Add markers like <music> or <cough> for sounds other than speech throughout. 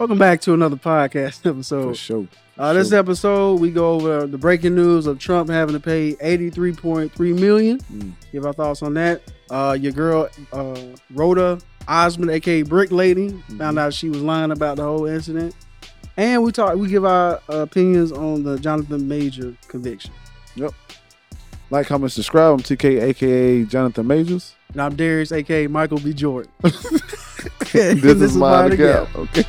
Welcome back to another podcast <laughs> episode. For sure. Uh, this Sure. episode, we go over the breaking news of Trump having to pay 83.3 million. Mm. Give our thoughts on that. Uh, your girl, uh, Roda Osman, aka Brick Lady, Mm-hmm. found out she was lying about the whole incident. And we talk, we give our uh, opinions on the Jonathan Major conviction. Yep. Like, comment, subscribe. I'm TK, aka Jonathan Majors. And I'm Darius, aka Michael B. Jordan. <laughs> <laughs> this, is my Mind the gap. Okay.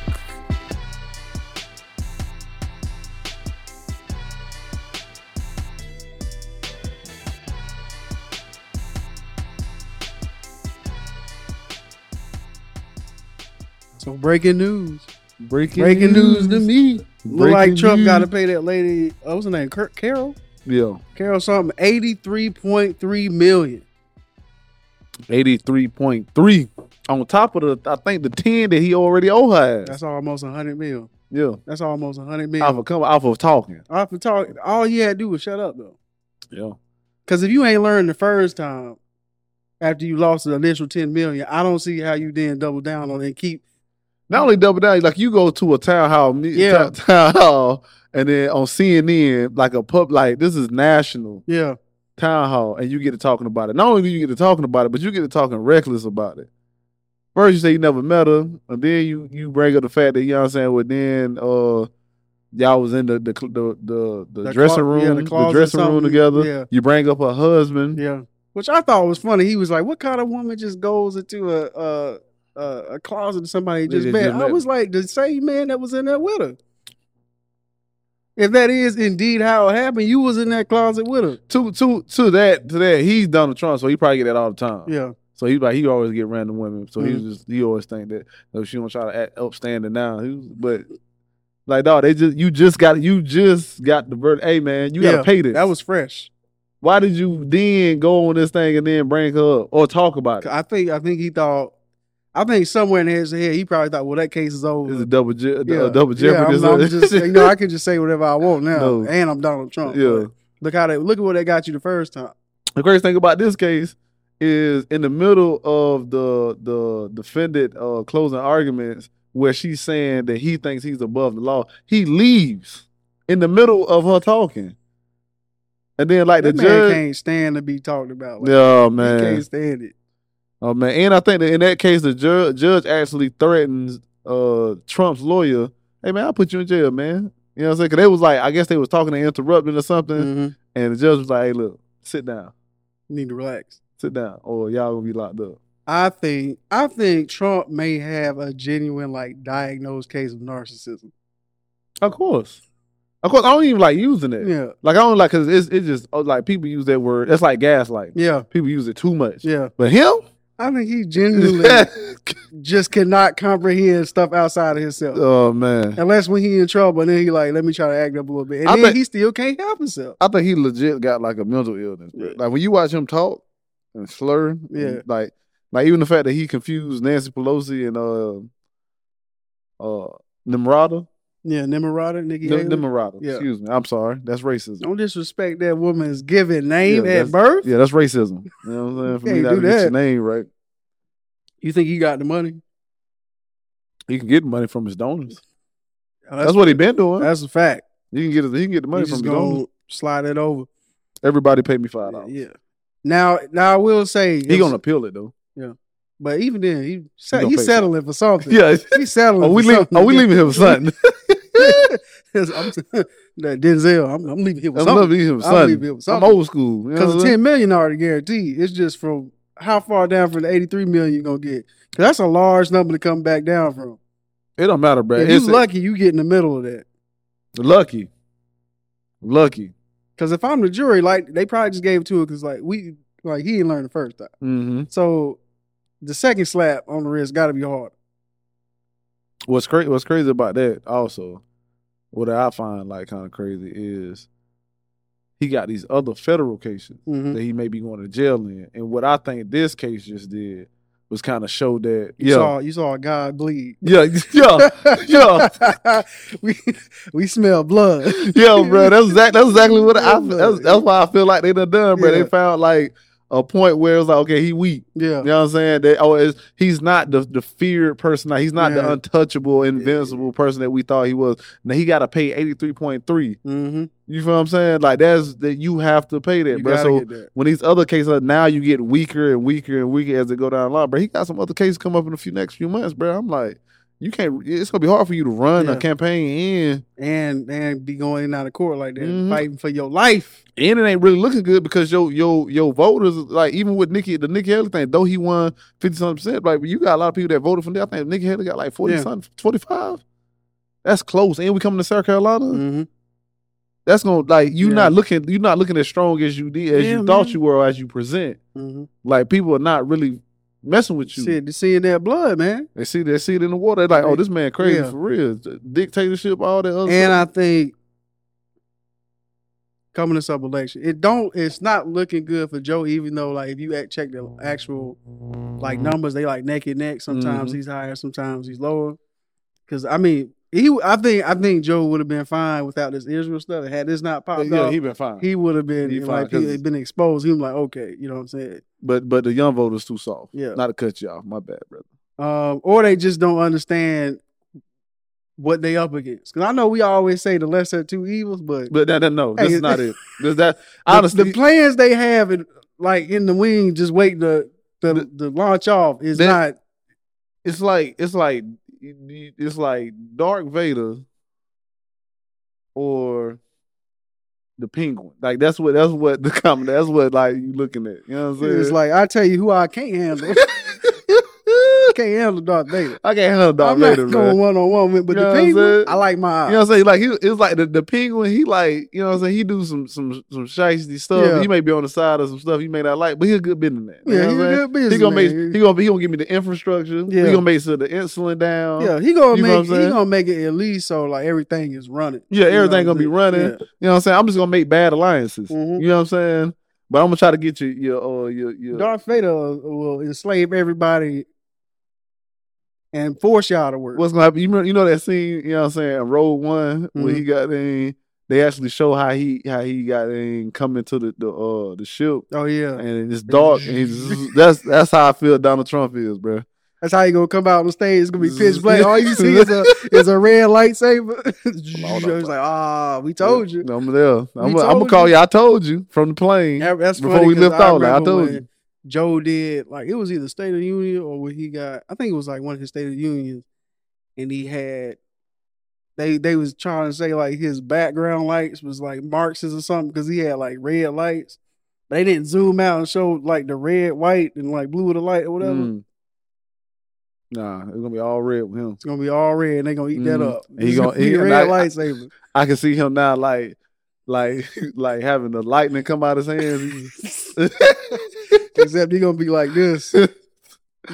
So breaking news. Breaking, Breaking news to me. Look like Breaking Trump got to pay that lady. uh, What's her name? Kurt Carroll. Yeah, Carroll something. Eighty three point three million. eighty three point three. On top of the, I think the ten that he already owe her. That's almost a hundred mil. yeah, That's almost a hundred off mil. of come off of talking. Off of talk, all he had to do was shut up though. Yeah, Because if you ain't learned the first time after you lost the initial ten million, I don't see how you then double down on it and keep. Not only double down, like you go to a town hall, Yeah. town, <laughs> town hall, and then on CNN, like a pub, like this is national Yeah, town hall, and you get to talking about it. Not only do you get to talking about it, but you get to talking reckless about it. First, you say you never met her, and then you you bring up the fact that you know what I'm saying. Well, then uh, y'all was in the the the the, the, The dressing room, yeah, the the, dressing room together. Yeah. You bring up her husband. yeah. Which I thought was funny. He was like, "What kind of woman just goes into a a, a, a closet somebody just met?" I was like, "The same man that was in there with her." If that is indeed how it happened, you was in that closet with her. To to to that to that, he's Donald Trump, so he probably get that all the time. Yeah, So he's like he always get random women. So Mhm. he just he always think that no, she don't try to act upstanding now. He was, but like dog, they just you just got you just got the verdict. Hey man, you Yeah, gotta pay this. that was fresh. Why did you then go on this thing and then bring her up or talk about it? I think I think he thought. I think somewhere in his head, he probably thought, "Well, that case is over." It's a double je- Yeah. uh, double Yeah, jeopardy? I'm, I'm just, you know, I can just say whatever I want now, No. and I'm Donald Trump. Yeah. Look how they look at what they got you the first time. the crazy thing about this case is in the middle of the the defendant uh, closing arguments where she's saying that he thinks he's above the law, he leaves in the middle of her talking, and then like That the man judge, can't stand to be talked about. Like, yeah he man, can't stand it. Oh man, and I think that in that case the judge judge actually threatens uh Trump's lawyer, hey man, I'll put you in jail, man. You know what I'm saying? Because they was like, I guess they was talking and interrupting or something, Mhm. and the judge was like, hey look, sit down, You need to relax. sit down, or y'all gonna be locked up. I think I think Trump may have a genuine like diagnosed case of narcissism. Of course. Of course, I don't even like using it. Yeah, Like I don't like because it's it's just oh, like people use that word. It's like gaslight. yeah, People use it too much. yeah. But him, I think he genuinely <laughs> just cannot comprehend stuff outside of himself. oh man, Unless when he in trouble, and then he like, let me try to act up a little bit, and I then think- he still can't help himself. I think he legit got like a mental illness. Yeah. Like when you watch him talk and slur, Yeah. and, like like even the fact that he confused Nancy Pelosi and uh uh Nimrata, Yeah, Nimrata, Nikki Nim- Haley. Nimrata. Yeah. Excuse me, I'm sorry, that's racism. Don't disrespect that woman's given name Yeah, at birth. Yeah, that's racism. You know what I'm saying? For me Can't not do to get your name right, You think he got the money? he can get money from his donors. Oh, That's, what he been doing. That's a fact. You can get. He can get the money He's from his donors. slide it over. Everybody pay me five Yeah, dollars. yeah. Now, now I will say He gonna appeal it though. Yeah. But even then, he gonna he's settling for something. <laughs> Yeah. he's settling. Are we for leaving? something. Are we leaving him for something? <laughs> <laughs> I'm, that Denzel, I'm, I'm leaving him with I'm something. leaving him I'm something. leaving him with I'm something. old school. You know Because the ten million already guaranteed. It's just from how far down from the eighty three million you're gonna get. 'Cause that's a large number to come back down from. It don't matter, bro. If you lucky, you get in the middle of that. lucky, lucky. Because if I'm the jury, like they probably just gave it to it because like we like he didn't learn the first time. hmm So the second slap on the wrist got to be hard. What's crazy? What's crazy about that? Also, what I find like kind of crazy is he got these other federal cases Mhm. that he may be going to jail in, and what I think this case just did was kind of show that You yeah, saw you saw a guy bleed. yeah, <laughs> yeah, yeah. <laughs> we we smell blood. Yo, bro, that's exactly that's exactly what I. <laughs> Yeah, That's, that's why I feel like they done done, bro. Yeah. They found like a point where it's like, okay, he weak. Yeah. You know what I'm saying? That oh, he's not the the feared person. He's not the untouchable, invincible person that we thought he was. Now he got to pay eighty three point three. Mm-hmm. You feel what I'm saying? Like that's that you have to pay that, You bro. So that. when these other cases are now you get weaker and weaker and weaker as they go down the line, bro. He got some other cases come up in a few next few months, bro. I'm like, you can't. It's gonna be hard for you to run Yeah. a campaign in, And and be going in and out of court like that, Mhm. fighting for your life. and it ain't really looking good because your your your voters like even with Nikki the Nikki Haley thing, though he won fifty something percent, like you got a lot of people that voted for him. I think Nikki Haley got like forty Yeah. something, forty five. That's close. And we coming to South Carolina. Mm-hmm. That's gonna like you Yeah. not looking you not looking as strong as you did as Yeah, you thought you were as you present. Mm-hmm. Like people are not really messing with you. Shit, seeing that blood, man. They see they see it in the water. They're like, oh, this man crazy Yeah. for real. Dictatorship, all that other And stuff. I think coming this up election, it don't. It's not looking good for Joe. Even though, like, if you act, check the actual like numbers, they like neck and neck. Sometimes Mhm. he's higher, sometimes he's lower. Because I mean, he. I think. I think Joe would have been fine without this Israel stuff. Had this not popped yeah, up, he been fine. he would have been he like he been exposed. He was like, okay, you know what I'm saying? but but the young voters too soft. Yeah. Not to cut you off. My bad, brother. um, or they just don't understand what they up against. Because I know we always say the lesser of two evils, but But that, that no, Hey, is not it. <laughs> This that the, honestly the plans they have, in, like in the wing, just waiting to the, The- the launch off is That- not. it's like it's like it's like Darth Vader or the penguin. Like that's what that's what the <laughs> comment that's what like you looking at. You know what I'm saying? It's like I tell you who I can't handle. <laughs> can't handle Darth Vader. I can't handle Darth I'm Vader, not going one on one with, but You the I'm penguin. I like my. You know what I'm saying? Like he it's like the, the penguin, he like, you know what I'm saying, he do some some some shiesty stuff. Yeah. He may be on the side of some stuff he may not like, but he a good businessman. You yeah, he's a good business. He gonna make he gonna he gonna give me the infrastructure. Yeah. He gonna make sure the insulin down. yeah, he gonna You I'm make he gonna make it at least so like everything is running. Yeah, everything gonna be running. saying? You know what I'm saying? I'm just gonna make bad alliances. Mhm. You know what I'm saying? But I'm gonna try to get you your uh your your Darth Vader will enslave everybody and force y'all to work. what's gonna happen. You remember, you know that scene, you know what I'm saying, in Rogue One when Mhm. he got in they actually show how he how he got in coming to the the uh the ship oh yeah, and it's dark and he's <laughs> that's that's how I feel Donald Trump is, bro. that's how you gonna come out on the stage. It's gonna be pitch black. All you see is a <laughs> is a red lightsaber. <laughs> It's like ah, we told you. I'm there. I'm, I'm gonna call you. I told you from the plane. That's Before funny we 'cause lift off, like, I told when you. Joe did like it was either State of the Union or when he got. I think it was like one of his State of the Unions, and he had. They they was trying to say like his background lights was like Marxist or something because he had like red lights. But they didn't zoom out and show like the red, white, and like blue of the light or whatever. Mm. Nah, it's gonna be all red with him. It's gonna be all red. and They gonna eat that Mm. up. He It's gonna- <laughs> he- red like, lightsaber. I can see him now, like, like, <laughs> like having the lightning come out his hands. <laughs> Except he gonna be like this. He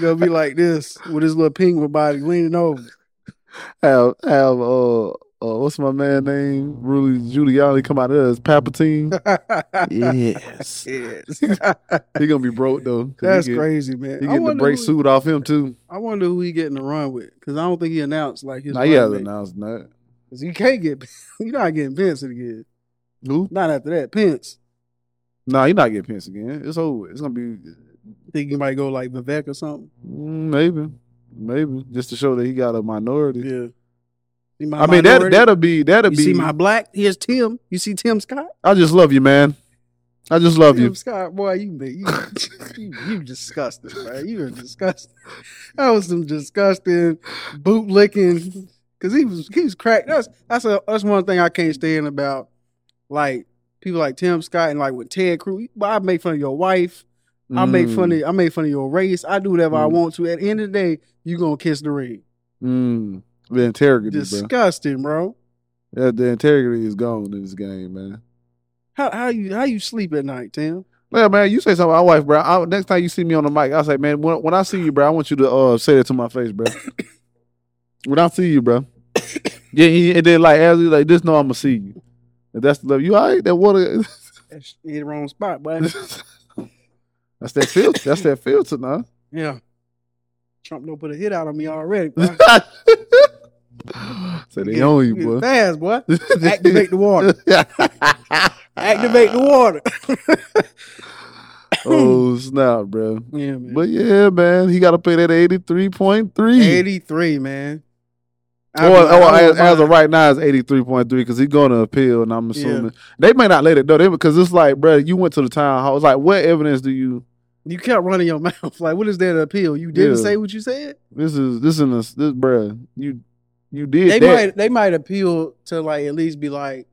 gonna be like this with his little penguin body leaning over. have have uh, uh what's my man name? Rudy Giuliani come out of us, Palpatine. yes, <laughs> yes. he gonna be broke though. That's he get, crazy, man. He getting the brake suit off him too. I wonder who he getting to run with because I don't think he announced like his. Nah, he hasn't announced that. 'Cause you can't get. <laughs> You're not getting Pence again. Who? Not after that. Pence. Nah, he not getting Pence again. It's over. It's gonna be Think he might go like Vivek or something. mm, maybe, maybe just to show that he got a minority. Yeah. See my I mean that minority? that'll be that'll You be. see my black? Here's Tim. You see Tim Scott? I just love you, man. I just love you. Tim you. Scott, boy, you be- you you, you disgusting, man. You are disgusting. That was some disgusting boot licking. Cause he was he was cracked. That's that's a that's one thing I can't stand about like people like Tim Scott and like with Ted Cruz. But I make fun of your wife. I make fun of I make fun of your race. I do whatever I Mm. want to. At the end of the day, you gonna kiss the ring. Mm, the integrity. Disgusting, bro. Yeah, the integrity is gone in this game, man. How how you how you sleep at night, Tim? Yeah, man, you say something about my wife, bro. I, next time you see me on the mic, I'll say, man, when, when I see you, bro, I want you to uh, say that to my face, bro. <coughs> when I see you, bro. Yeah, and then like as you like this, no, I'm gonna see you. If that's the love, you all right? That water, <laughs> That's in the wrong spot, boy. <laughs> that's that filter. That's that filter, now. yeah. Trump don't put a hit out on me already. Boy. <laughs> Say they own you, boy. Fast, boy. Activate the water. Activate the water. oh snap, bro. Yeah, man. But yeah, man, he got to pay that eighty three point three. 83, man. I mean, or as, as of right now, it's eighty three point three because he's going to appeal, and I'm Yeah. assuming they may not let it though. Because it's like, bro, you went to the town hall. It's like, what evidence do you? You kept running your <laughs> mouth. Like, what is there to appeal? You didn't Yeah. say what you said? This is this in this, this bro. You you did They that. might they might appeal to like at least be like,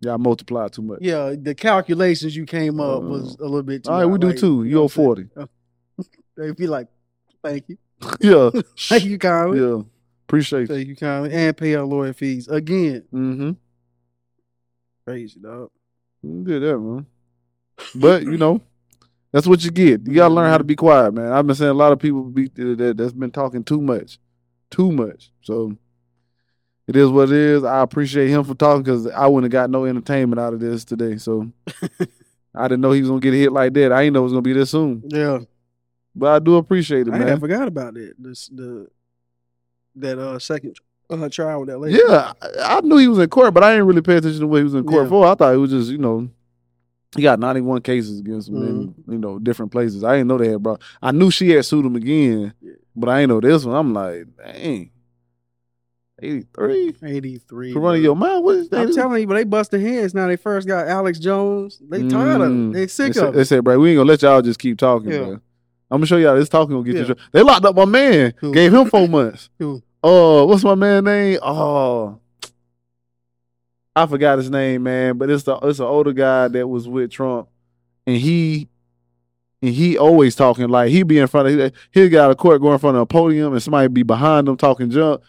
Y'all multiply too much. yeah, the calculations you came up Uh, was a little bit too All right, we do Like, too. you owe what I'm saying? forty. <laughs> They'd be like, thank you. <laughs> yeah, Thank you, Conway. yeah. Appreciate you. Thank you, Conway. And pay our lawyer fees. Again. Mm-hmm. Crazy, dog. Did that, man. But you know, that's what you get. You gotta learn how to be quiet, man. I've been saying a lot of people be that that's been talking too much, too much. So it is what it is. I appreciate him for talking because I wouldn't have got no entertainment out of this today. So <laughs> I didn't know he was gonna get hit like that. I didn't know it was gonna be this soon, Yeah. but I do appreciate it, I man. I forgot about that. This the that uh second uh, trial with that lady. Yeah, I, I knew he was in court, but I didn't really pay attention to what he was in court Yeah. for. I thought it was just, you know, he got 91 cases against him Mm-hmm. you know, different places. I didn't know they had brought. I knew she had sued him again, Yeah. but I ain't know this one. I'm like, dang. 83? 83. For running your mouth? What is that? I'm telling you, but they busted heads now. They first got Alex Jones. They tired of it. Mm. They sick they of said, They said, bro, we ain't gonna let y'all just keep talking, Yeah. bro. I'm gonna show y'all this talking gonna get Yeah. you. They locked up my man, Who? gave him four months. Who? Oh, what's my man name? Oh, I forgot his name, man. But it's the it's an older guy that was with Trump, and he and he always talking like he be in front of he got a court going in front of a podium, and somebody be behind him talking junk.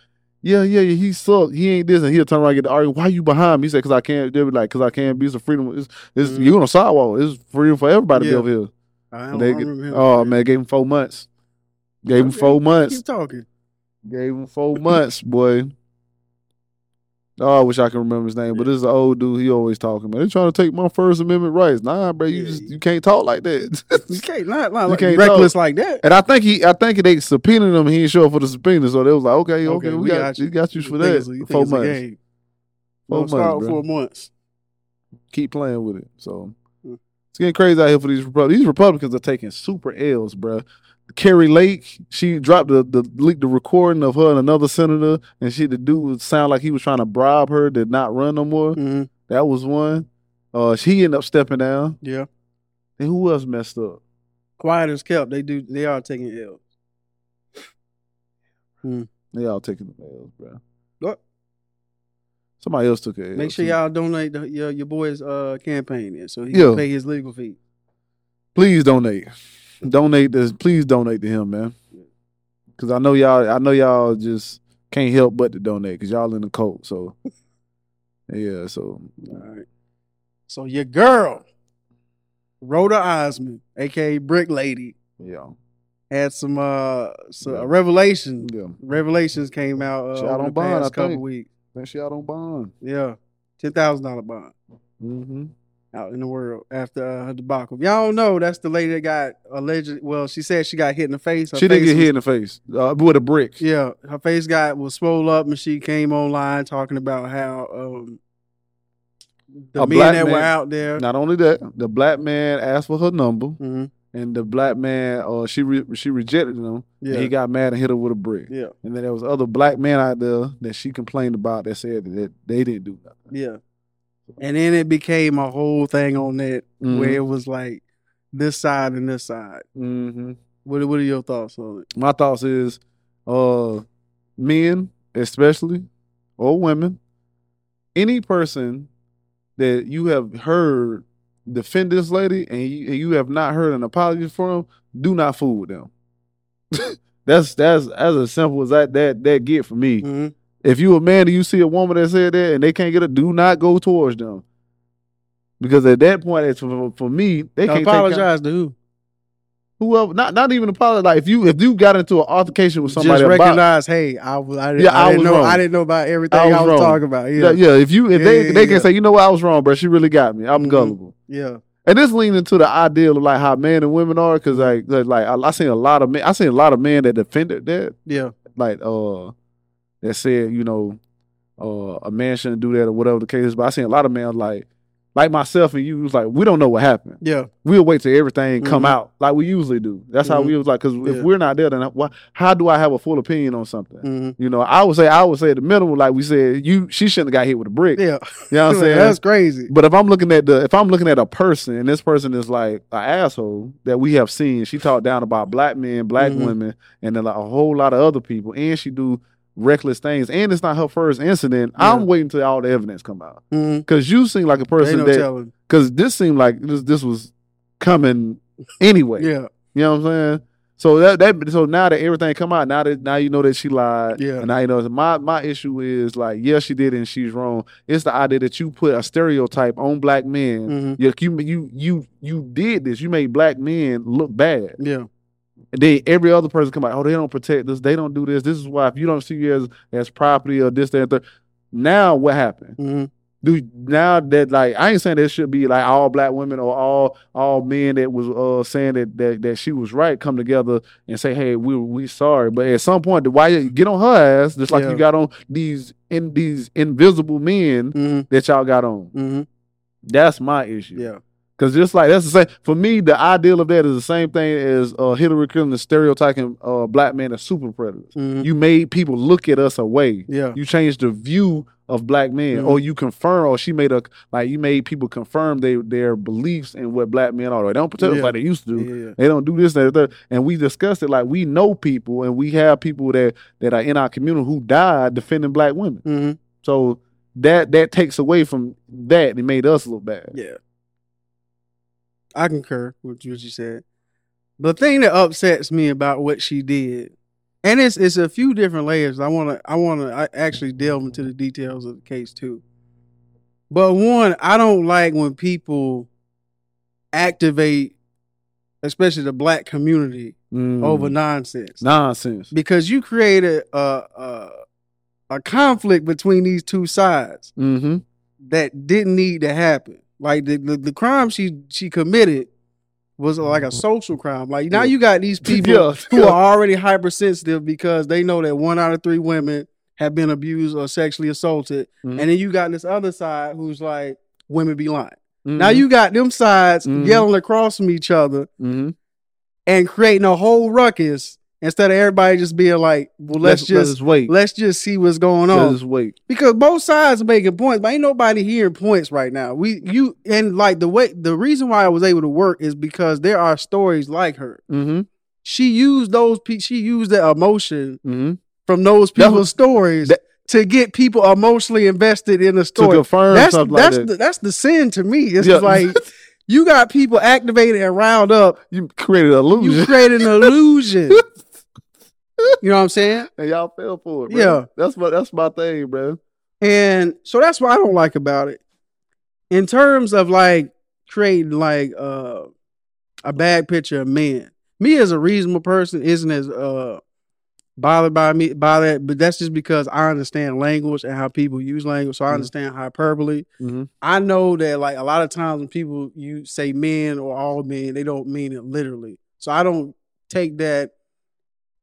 Yeah, yeah, yeah. He sucked. He ain't this, and he'll turn around and get the argument. Why you behind me? He said, "Cause I can't." They be like, "Cause I can't be. It's a freedom. It's, it's Mhm. you on a sidewalk. It's freedom for everybody Yeah. to be over here." I don't, They I get- him. oh man, gave him four months. Gave him Okay, four months. Keep talking. Gave him four months, boy. Oh, I wish I could remember his name, but this is an old dude. He always talking, man. They trying to take my First Amendment rights. Nah, bro, you Yeah. just you can't talk like that. <laughs> You can't not, not You like can't reckless like that. and I think he, I think they subpoenaed him. He didn't show up for the subpoena, so they was like, okay, okay, we, got, you. got you for that. you four months. Four months, bro. four months. Keep playing with it. So Hmm. it's getting crazy out here for these Republicans. These Republicans are taking super L's, bro. Kari Lake, she dropped the the leaked the recording of her and another senator, and she the dude would sound like he was trying to bribe her to not run no more. hmm That was one. Uh, she ended up stepping down. Yeah. And who else messed up? Quiet as kept. They do. They are taking L. They all taking the L's, bro. What? Somebody else took it. Make sure y'all donate the, your your boy's uh campaign in so he Yeah. can pay his legal fee. Please donate. Donate this. Please donate to him, man. Cause I know y'all. I know y'all just can't help but to donate because y'all in the cult. So <laughs> yeah. So All right. So your girl, Roda Osman, aka Brick Lady, yeah. had some uh so Yeah. a revelation. Yeah. Revelations came out uh, over the bond, past I couple think. weeks. Think she out on bond. Yeah, ten thousand dollar bond Mm-hmm. Out in the world after uh, her debacle. Y'all don't know, that's the lady that got alleged. Well, she said she got hit in the face. Her She didn't get was- hit in the face uh, with a brick. Yeah, her face got was swole up, and she came online talking about how um the A men that were out there. Not only that, the black man asked for her number, Mhm. and the black man, uh, she re- she rejected him. Yeah, And he got mad and hit her with a brick. yeah, And then there was other black men out there that she complained about that said that they didn't do nothing. yeah. And then it became a whole thing on that Mm-hmm. where it was like this side and this side. hmm What What are your thoughts on it? My thoughts is, uh, men especially or women, any person that you have heard defend this lady and you, and you have not heard an apology from, do not fool with them. <laughs> that's that's as simple as that that that get for me. Mhm. If you a man and you see a woman that said that and they can't get it, do not go towards them. Because at that point, it's for, for me, they can't take Apologize to who? whoever not not even apologize. Like if you if you got into an altercation with somebody Just about recognize, hey, I was, I didn't, Yeah, I I didn't was know, wrong. I didn't know about everything I I was was, talking about. yeah. Yeah, yeah, if you if Yeah, they yeah, they can say, you know what, I was wrong, bro. She really got me. I'm Mhm. gullible. yeah, And this leans into the ideal of like how men and women are, because like like like, I, I seen a lot of men. I seen a lot of men that defended that, yeah. like uh, that said, you know, uh, a man shouldn't do that or whatever the case is. But I seen a lot of men like, like myself and you was like, we don't know what happened. Yeah. We'll wait till everything come Mhm. out like we usually do. That's how Mhm. we was like, because Yeah. if we're not there, then why, how do I have a full opinion on something? hmm You know, I would say, I would say the minimum, like we said, you she shouldn't have got hit with a brick. Yeah. You know what I'm <laughs> saying? That's crazy. But if I'm looking at the if I'm looking at a person and this person is like an asshole that we have seen, she talked down about black men, black Mhm. women, and then like a whole lot of other people, and she do reckless things, and it's not her first incident. Yeah. I'm waiting till all the evidence come out Mm-hmm. because you seem like a person no that because this seemed like this this was coming anyway. Yeah. You know what I'm saying? So that that so now that everything come out, now that now you know that she lied. Yeah. And now you know my my issue is like, yeah, she did and she's wrong. It's the idea that you put a stereotype on black men. hmm You, you you you you did this. You made black men look bad. Yeah. And then every other person come out, oh, they don't protect this, They don't do this. This is why if you don't see you as as property or this, that, and third. Now what happened? hmm do now that like I ain't saying that should be like all black women or all all men that was uh saying that that, that she was right come together and say hey we we sorry but at some point why you get on her ass just like Yeah. you got on these in these invisible men hmm that y'all got on hmm that's my issue Yeah. Because just like that's the same for me the ideal of that is the same thing as uh Hillary Clinton stereotyping uh black men as super predators hmm you made people look at us away Yeah. you changed the view of black men, Mhm. or you confirm, or she made a like you made people confirm they, their beliefs in what black men are. They don't protect us Yeah. like they used to. Yeah. do. yeah. They don't do this, that, that. And we discussed it like we know people, and we have people that that are in our community who died defending black women. hmm So that that takes away from that and made us look bad. Yeah. I concur with what you said. The thing that upsets me about what she did, and it's it's a few different layers. I want to I want to I actually delve into the details of the case too. But one, I don't like when people activate, especially the black community, Mm. over nonsense nonsense. because you created a, a a conflict between these two sides Mm-hmm. that didn't need to happen. Like the, the, the crime she she committed was like a social crime. Like now Yeah. you got these <laughs> people Yeah. who are already hypersensitive because they know that one out of three women have been abused or sexually assaulted, Mhm. and then you got this other side who's like women be lying. Mm-hmm. Now you got them sides Mhm. yelling across from each other Mm-hmm. and creating a whole ruckus instead of everybody just being like, "Well, let's, just." let's wait. Let's just see what's going on. Let's wait. because both sides are making points, but ain't nobody hearing points right now. We you and like the way the reason why I was able to work is because there are stories like her. Mm-hmm. She used those she used the emotion Mm-hmm. from those people's stories that- to get people emotionally invested in the To story. confirm That's something that's like that. the, that's the sin to me. It's Yeah. like <laughs> you got people activated and riled up. you created an illusion. You created an illusion. <laughs> you know what I'm saying? and y'all fell for it. Bro. Yeah. that's my that's my thing, bro. And so that's what I don't like about it. In terms of like creating like uh a bad picture of men. Me as a reasonable person isn't as uh bothered by me by that, but that's just because I understand language and how people use language. So I Mhm. understand hyperbole. Mm-hmm. I know that like a lot of times when people you say men or all men, they don't mean it literally. So I don't take that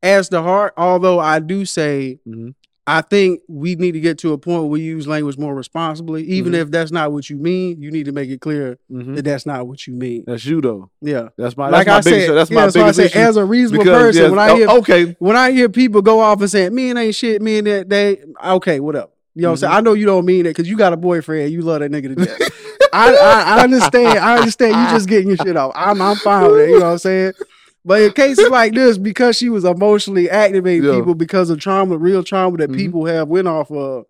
as the heart, although I do say Mm-hmm. I think we need to get to a point where we use language more responsibly. Even Mhm. if that's not what you mean, you need to make it clear Mm-hmm. that that's not what you mean. That's you though. Yeah, That's my like I that's my biggest that's yeah, my that's why I biggest say issue. as a reasonable Because, person, yes, when I oh, hear okay, when I hear people go off and say men ain't shit, men that they okay, whatever. You know what I'm saying? Mm-hmm. I know you don't mean it because you got a boyfriend, you love that nigga to death. <laughs> I, I I understand. I understand you just getting your shit off. I'm I'm fine with it. You know what I'm saying? But in cases <laughs> like this, because she was emotionally activating Yeah. people because of trauma, real trauma that Mhm. people have went off of,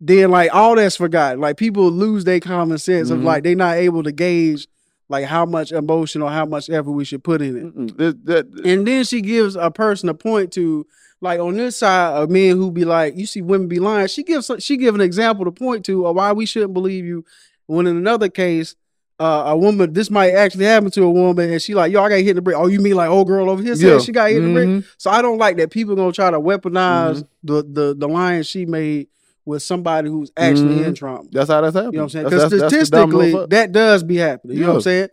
then like all that's forgotten. Like people lose their common sense of Mhm. like they're not able to gauge like how much emotion or how much effort we should put in it. That- that- And then she gives a person a point to, like on this side, of men who be like, you see women be lying. She gives she give an example to point to of why we shouldn't believe you. When in another case, uh, a woman, this might actually happen to a woman, and she like, yo, I got hit in the brick. Oh, you mean like old girl over here Yeah. she got hit in the brick? Mhm. So I don't like that people gonna try to weaponize Mhm. the the the line she made with somebody who's actually Mhm. in trauma. That's how that's happening. You know what I'm saying? Because that's statistically, that does be happening. You know what I'm saying?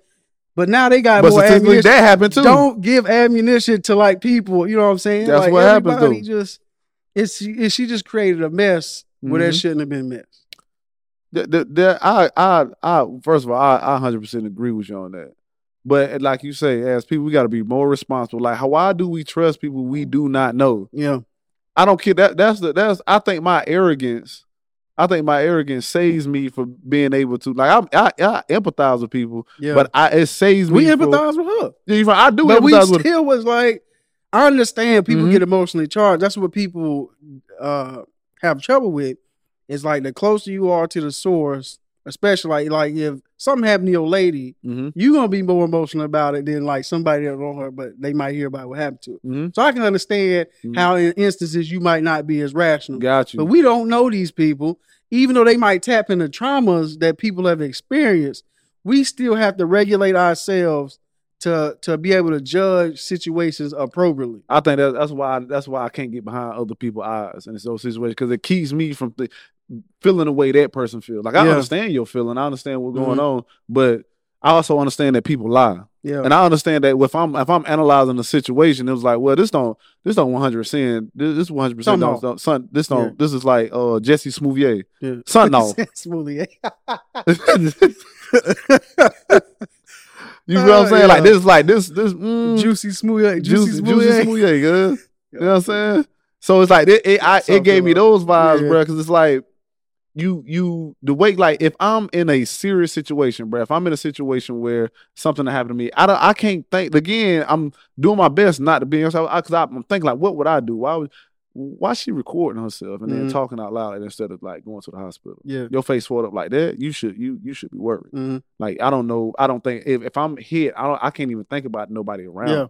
But now they got but more ammunition. that happened too. Don't give ammunition to like people. You know what I'm saying? That's like, what happens, everybody though. Just it's she, she just created a mess where there Mhm. shouldn't have been mess. That, that- I, I, I, first of all, I, I 100% agree with you on that. But like you say, as people, we got to be more responsible. Like, how, why do we trust people we do not know? Yeah. I don't care. That that's the that's. I think my arrogance. I think my arrogance saves me for being able to like I I, I empathize with people, Yeah. but I it saves we me. We empathize with her. Yeah. I do but we still was like, I understand people Mhm. get emotionally charged. That's what people uh have trouble with. It's like the closer you are to the source, especially like like if something happened to your lady, hmm you're gonna be more emotional about it than like somebody that don't her, but they might hear about what happened to her. hmm So I can understand Mhm. how in instances you might not be as rational. Got you. But we don't know these people, even though they might tap into traumas that people have experienced. We still have to regulate ourselves to to be able to judge situations appropriately. I think that, that's why that's why I can't get behind other people's eyes in those situations because it keeps me from th- feeling the way that person feels. Like I Yeah. understand your feeling, I understand what's going Mhm. on, but I also understand that people lie, Yeah, and I understand that if I'm if I'm analyzing the situation, it was like, well, this don't this don't 100 percent this this 100 percent don't, don't son this don't Yeah. this is like uh Jesse Smoothier yeah. something <laughs> off. Smoothly. <laughs> <laughs> You know what I'm Uh, saying? Like this is like this, this mm, juicy smoothie, juicy, juicy juicy smoothie. smoothie, good. You know what I'm saying? So it's like it, it, I, it gave me those vibes, yeah. bro. Because it's like you, you, the way, like if I'm in a serious situation, bro. If I'm in a situation where something happened to me, I don't, I can't think. Again, I'm doing my best not to be because I'm thinking like, what would I do? Why would, why she recording herself and then Mhm. talking out loud instead of like going to the hospital? Yeah. Your face swelled up like that. You should, you, you should be worried. Mhm. Like I don't know. I don't think if, if I'm hit, I don't. I can't even think about nobody around. Yeah. Me.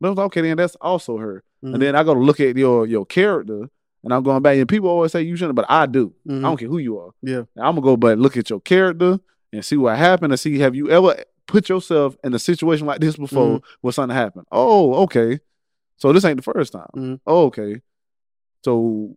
But I was like, okay, then that's also her. Mhm. And then I go to look at your your character, and I'm going back. And people always say you shouldn't, but I do. I Mhm. don't care who you are. Yeah. And I'm gonna go back and look at your character and see what happened, and see have you ever put yourself in a situation like this before Mhm. where something happened. Oh, okay. So this ain't the first time. Mhm. Oh, okay. So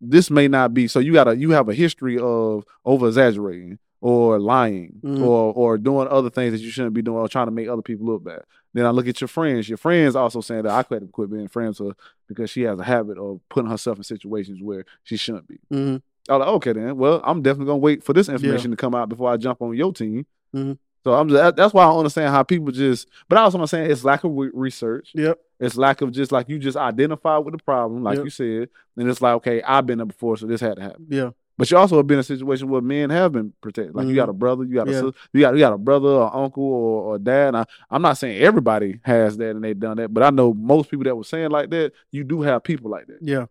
this may not be. So you got to you have a history of over exaggerating or lying Mhm. or or doing other things that you shouldn't be doing or trying to make other people look bad. Then I look at your friends. Your friends also saying that I could quit being friends with her because she has a habit of putting herself in situations where she shouldn't be. Mhm. I was like, okay, then. Well, I'm definitely gonna wait for this information to come out before I jump on your team. Mhm. So I'm that, that's why I understand how people just. But I also understand it's lack of research. Yep. It's lack of just like you just identify with the problem, like Yep. you said, and it's like okay, I've been there before, so this had to happen. Yeah. But you also have been in a situation where men have been protected. Like you Mhm. got a brother, you got a sister, you got you got a brother or uncle or, or dad. And I, I'm not saying everybody has that and they done that, but I know most people that were saying like that. You do have people like that. Yeah.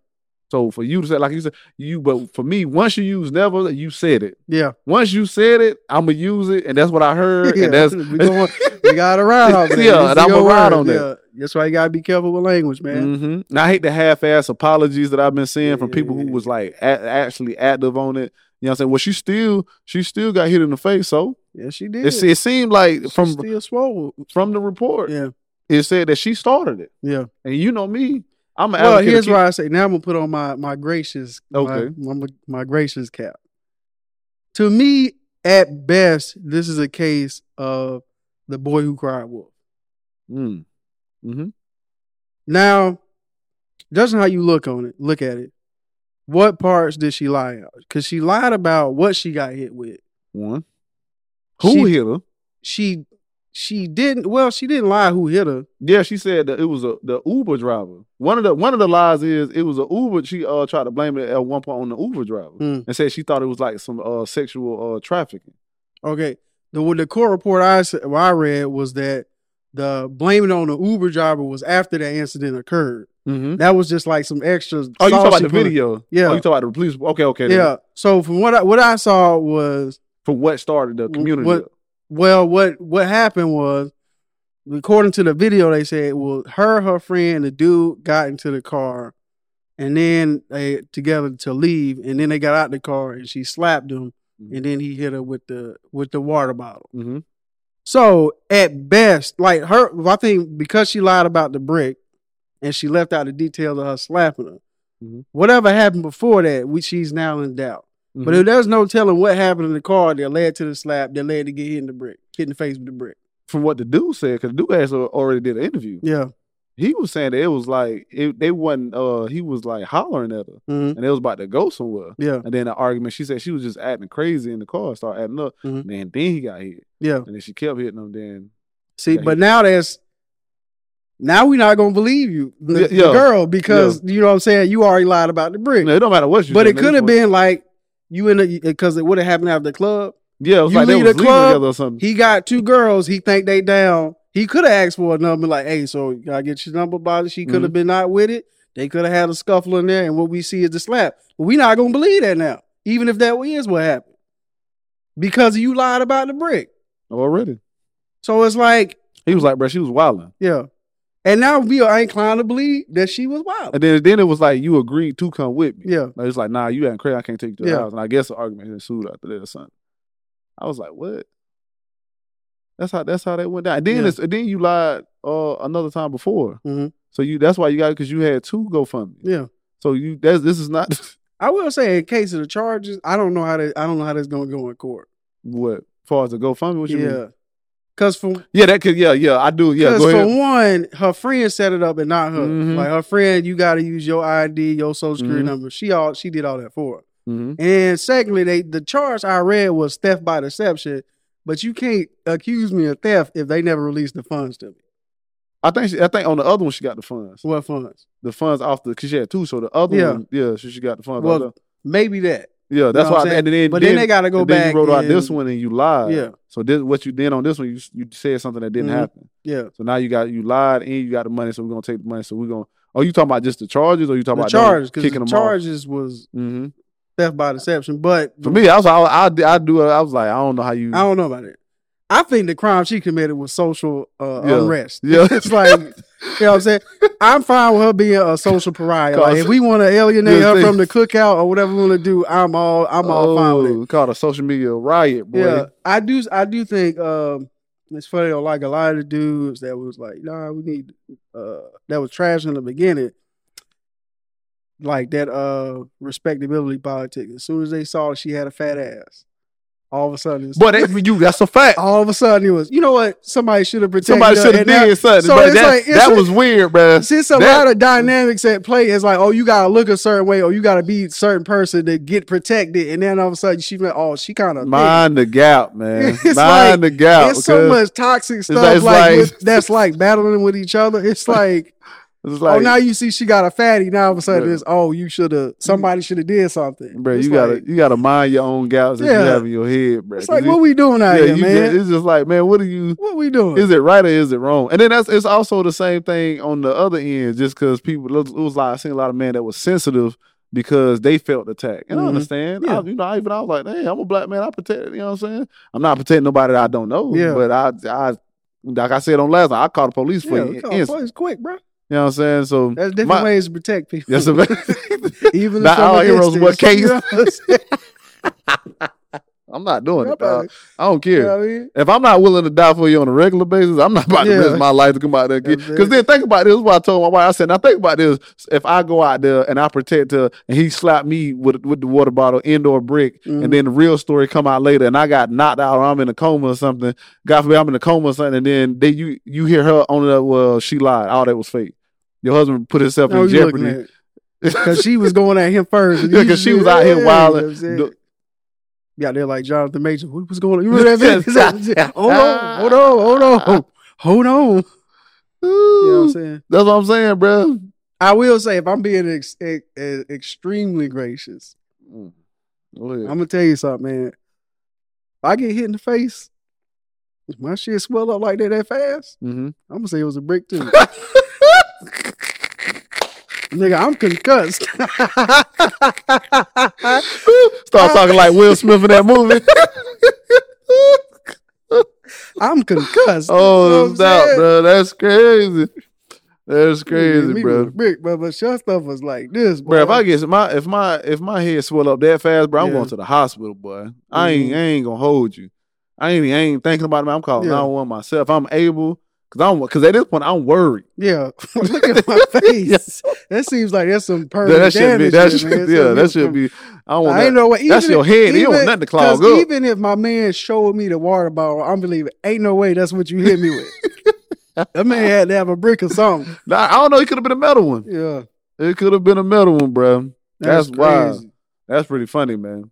So for you to say like you said, you but for me, once you use never, you said it. Yeah. Once you said it, I'm gonna use it, and that's what I heard, <laughs> yeah. and that's we, going, we gotta ride <laughs> off of that. Yeah, and I'ma ride on that. Yeah. That's why you gotta be careful with language, man. hmm And I hate the half-ass apologies that I've been seeing from people yeah, who was like a- actually active on it. You know what I'm saying? Well, she still she still got hit in the face. So Yeah, she did. it, it seemed like She from still swole. from the report, Yeah. it said that she started it. Yeah. And you know me, I'm an Well, here's why I say now I'm gonna put on my my gracious Okay. my, my, my gracious cap. To me, at best, this is a case of the boy who cried wolf. Mm. Mhm. Now, judging how you look on it, look at it. What parts did she lie out? Because she lied about what she got hit with. One. Who She- hit her? She she didn't. Well, she didn't lie. Who hit her? Yeah, she said that it was a the Uber driver. One of the one of the lies is it was a Uber. She uh tried to blame it at one point on the Uber driver Hmm. and said she thought it was like some uh sexual uh trafficking. Okay. The what the court report I what I read was that the blaming on the Uber driver was after that incident occurred. Mm-hmm. That was just like some extra. Oh, you talking about the put- video? Yeah. Oh, you talking about the police? Okay, okay. then. Yeah. So from what I, what I saw was From what started the community? What- well, what what happened was, according to the video, they said well, her, her friend, the dude got into the car, and then they together to leave, and then they got out the car, and she slapped him, Mhm. and then he hit her with the with the water bottle. Mm-hmm. So at best, like her, I think because she lied about the brick, and she left out the details of her slapping her. Mhm. Whatever happened before that, we, she's now in doubt. Mm-hmm. But if there's no telling what happened in the car that led to the slap, that led to get hit in the brick, hit in the face with the brick. from what the dude said, because the dude has already did an interview. Yeah. He was saying that it was like it, they wasn't. Uh, he was like hollering at her, Mhm. and it was about to go somewhere. Yeah, And then the argument, she said she was just acting crazy in the car, started acting up. Mhm. And then, then he got hit, yeah. and then she kept hitting him. Then See, but he- now that's now we're not gonna believe you, the, Yeah, the yeah. girl, because you know what I'm saying. You already lied about the brick, No, it don't matter what you. but it could have been like you in the because it would have happened after the club. Yeah, it was you like they leave was the club, together or something. He got two girls. He think they down. He could have asked for a number, like, "Hey, so can I get your number it?" She could Mm-hmm. have been not with it. They could have had a scuffle in there, and what we see is the slap. But we not gonna believe that now, even if that is what happened, because you lied about the brick. Already, So it's like, he was like, bro, she was wilding. yeah. And now we are inclined to believe that she was wild. And then, then it was like you agreed to come with me. Yeah. Like, it's like, nah, you ain't crazy. I can't take you to the Yeah. house. And I guess the argument ensued after that or something. I was like, what? That's how that's how that went down. And then Yeah. then you lied uh, another time before. Mhm. So you that's why you got it, because you had two GoFundMe. Yeah. So you that's this is not <laughs> I will say, in case of the charges, I don't know how that. I don't know how that's gonna go in court. what as far as the GoFundMe. What you mean? yeah. Cause for Yeah, that could yeah yeah I do yeah Because for one, her friend set it up and not her. Mhm. Like her friend, you got to use your ID, your social security Mhm. number. She all she did all that for her. hmm And secondly, they the charge I read was theft by deception. But you can't accuse me of theft if they never released the funds to me. I think she, I think on the other one she got the funds. What funds? The funds off the because she had two. So the other Yeah. one yeah she, she got the funds. Well, Maybe that. yeah, that's know what why. I'm And then But then, they got to go and then back. you wrote out this one and you lied. Yeah, So this what you did on this one, you you said something that didn't Mhm. happen. yeah. So now you got you lied and you got the money, so we're gonna take the money. So we're gonna Oh, you talking about just the charges or you talking The about charges because the them off? charges was hmm theft by deception. But For me, I was I, I I do. I was like, I don't know how you I don't know about it. I think the crime she committed was social uh, Yeah. unrest. Yeah. <laughs> it's like you know what I'm saying. I'm fine with her being a social pariah. Like, if we want to alienate her from the cookout or whatever we want to do, I'm all I'm all fine with it. Oh, Called a social media riot, boy. Yeah, I do. I do think um, it's funny. though, Like a lot of the dudes that was like, "Nah, we need," uh, that was trash in the beginning. Like that uh respectability politics. As soon as they saw she had a fat ass, all of a sudden, it's, But that, <laughs> you, that's a fact. all of a sudden it was. You know what? Somebody should have protected. Somebody should have did something. so it's that, like- it's that was weird, bro. Since a That- lot of dynamics at play is like, oh, you gotta look a certain way, or you gotta be a certain person to get protected, and then all of a sudden she went, oh, she kind of Mind the gap, <laughs> man. It's Mind like- the gap. it's so much toxic stuff like- it's like, like- with- that's like battling with each other. It's <laughs> like, It's like, oh, now you see she got a fatty. Now all of a sudden Yeah. it's oh, you should have somebody should have did something. bro, It's you gotta you gotta mind your own gaps that you Yeah. have in your head, bro. It's like what we doing out yeah, here, you man? just- it's just like, man, what are you? what we doing? Is it right or is it wrong? And then that's it's also the same thing on the other end, just because people it was like I seen a lot of men that was sensitive because they felt attacked. And I Mhm. understand. Yeah. I, you know, I even I was like, hey, I'm a black man. I protect. You know what I'm saying? I'm not protecting nobody that I don't know. Yeah. But I, I, like I said on last night, I called the police for you. instant. quick, bro. You know what I'm saying? So There's different My- ways to protect <laughs> people. That's a <laughs> even Not all heroes wear you know what I'm <laughs> not doing it. I don't you care. know I mean? If I'm not willing to die for you on a regular basis, I'm not about to Yeah. risk my life to come out there. Because then think about this. This is what I told my wife. I said, now think about this. If I go out there and I protect her and he slapped me with with the water bottle, indoor brick, Mhm. and then the real story come out later and I got knocked out or I'm in a coma or something. God forbid I'm in a coma or something, and then they you you hear her on the well, she lied. All that was fake. Your husband put himself No, in jeopardy. because she was going at him first. and Yeah, <laughs> you 'cause she was out here wilding. you know what I'm saying? The- Yeah, they're like Jonathan Major. What was going on? You remember that <laughs> hold on, hold on, hold on, hold on. <laughs> You know what I'm saying? That's what I'm saying, bro. I will say, if I'm being ex- ex- ex- extremely gracious, Mm. I'm gonna tell you something, man. If I get hit in the face, my shit swell up like that that fast, Mhm. I'm gonna say it was a brick too. Nigga, I'm concussed. <laughs> Start talking like Will Smith in that movie. <laughs> I'm concussed. oh, You know stop, bro. That's crazy. That's crazy, bro. Brick, bro, but your stuff was like this, Bro, if. I get my if my if my head swell up that fast, bro, I'm Yeah. going to the hospital, boy. I ain't Mhm. I ain't gonna hold you. I ain't I ain't thinking about it. I'm calling Yeah. 911 myself. I'm able because I'm because at this point I'm worried. Yeah, <laughs> <laughs> look at my face. That seems like that's some permanent that should be that should, man. yeah So that should be. I don't want I that. ain't no way. That's even your head. You don't want even- nothing to clog 'cause up. Even if my man showed me the water bottle, I'm believing ain't no way that's what you hit me with. <laughs> That man had to have a brick or something. Nah, I don't know. It could have been a metal one. Yeah, It could have been a metal one, bro. That's wild. crazy. That's pretty funny, man.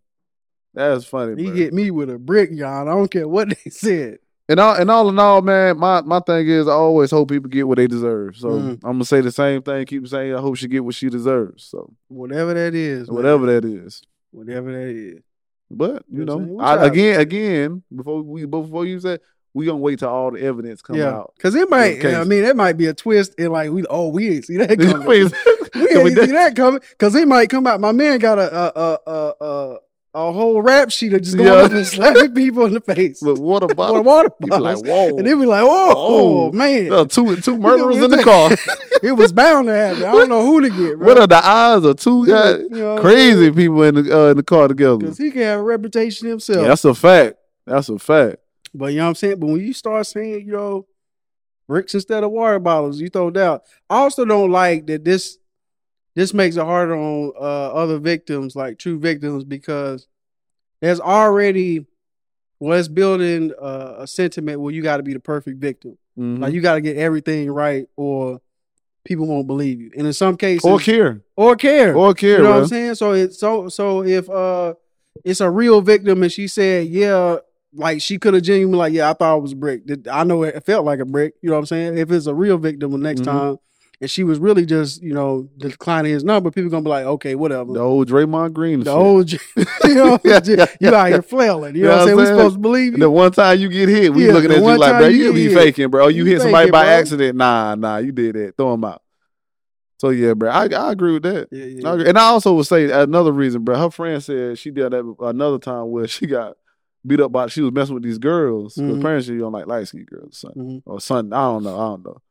That's funny. He bro. hit me with a brick, y'all. I don't care what they said. And all and all in all, man, my, my thing is I always hope people get what they deserve. So Mm. I'm gonna say the same thing, keep saying I hope she get what she deserves. So Whatever that is, man. whatever that is. whatever that is. But you You know. I, again, again, before we before you said we gonna wait till all the evidence come yeah, out. because it might. I mean, it might be a twist and like we. Oh, we ain't see that <laughs> coming. we ain't see that coming because it might come out. My man got a a a a, a, whole rap sheet of just going Yeah. up and slapping <laughs> people in the face with water you be bottle. like, whoa, and they be like, "Oh, Oh. man, uh, two two murderers in the car. <laughs> it was bound to happen." I don't know who to get. what are the odds of two guys, You know crazy people in the uh, in the car together? Because he can have a reputation himself. Yeah, that's a fact. That's a fact. But you know what I'm saying? But when you start saying, you know, bricks instead of water bottles, you throw down. I also don't like that this this makes it harder on uh, other victims, like true victims, because there's already well, it's building uh, a sentiment where you got to be the perfect victim. Mhm. Like you got to get everything right, or people won't believe you. And in some cases, or care, or care, or care, you know bro. what I'm saying? So it's so so if uh it's a real victim and she said, yeah, like she could have genuinely like, yeah, I thought it was a brick. I know it felt like a brick. You know what I'm saying? If it's a real victim the next Mhm. time and she was really just, you know, declining his number, people gonna be like, okay, whatever. The old Draymond Green. The shit. old, you know, Yeah, yeah, you yeah. out here flailing. You know what I'm saying? <laughs> We supposed to believe you. The one time you get hit, we looking at you like, bro, you you be faking, bro. You, You hit somebody by bro. accident. Nah, nah, you did that. Throw him out. So yeah, bro, I, I agree with that. Yeah, yeah. agree. And I also would say another reason, bro. Her friend said she did that another time where she got beat up by she was messing with these girls. Mhm. Apparently, she don't like light skinned girls, son Mhm. or son. I don't know. I don't know.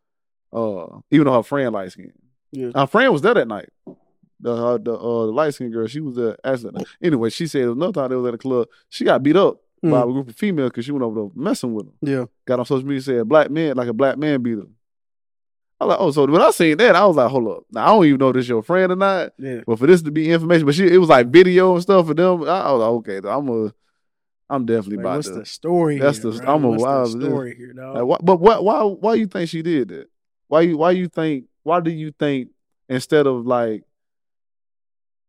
Uh, even though her friend light skinned, Yeah. her friend was there that night. The uh, the uh, the light skinned girl, she was there. Actually, anyway, she said another time they was at a club. She got beat up by Mm. a group of females because she went over there messing with them. Yeah. Got on social media said black man like a black man beat her. I was like, oh, so when I seen that, I was like, hold up. Now I don't even know if this your friend or not. Yeah. But for this to be information, but she it was like video and stuff for them. I, I was like, okay, though, I'm a, I'm definitely Like, about what's to. the story? That's here, the- bro? I'm a What's the wild- story here, dog. Like, why, but what? Why? Why you think she did that? Why you? Why you think? Why do you think instead of like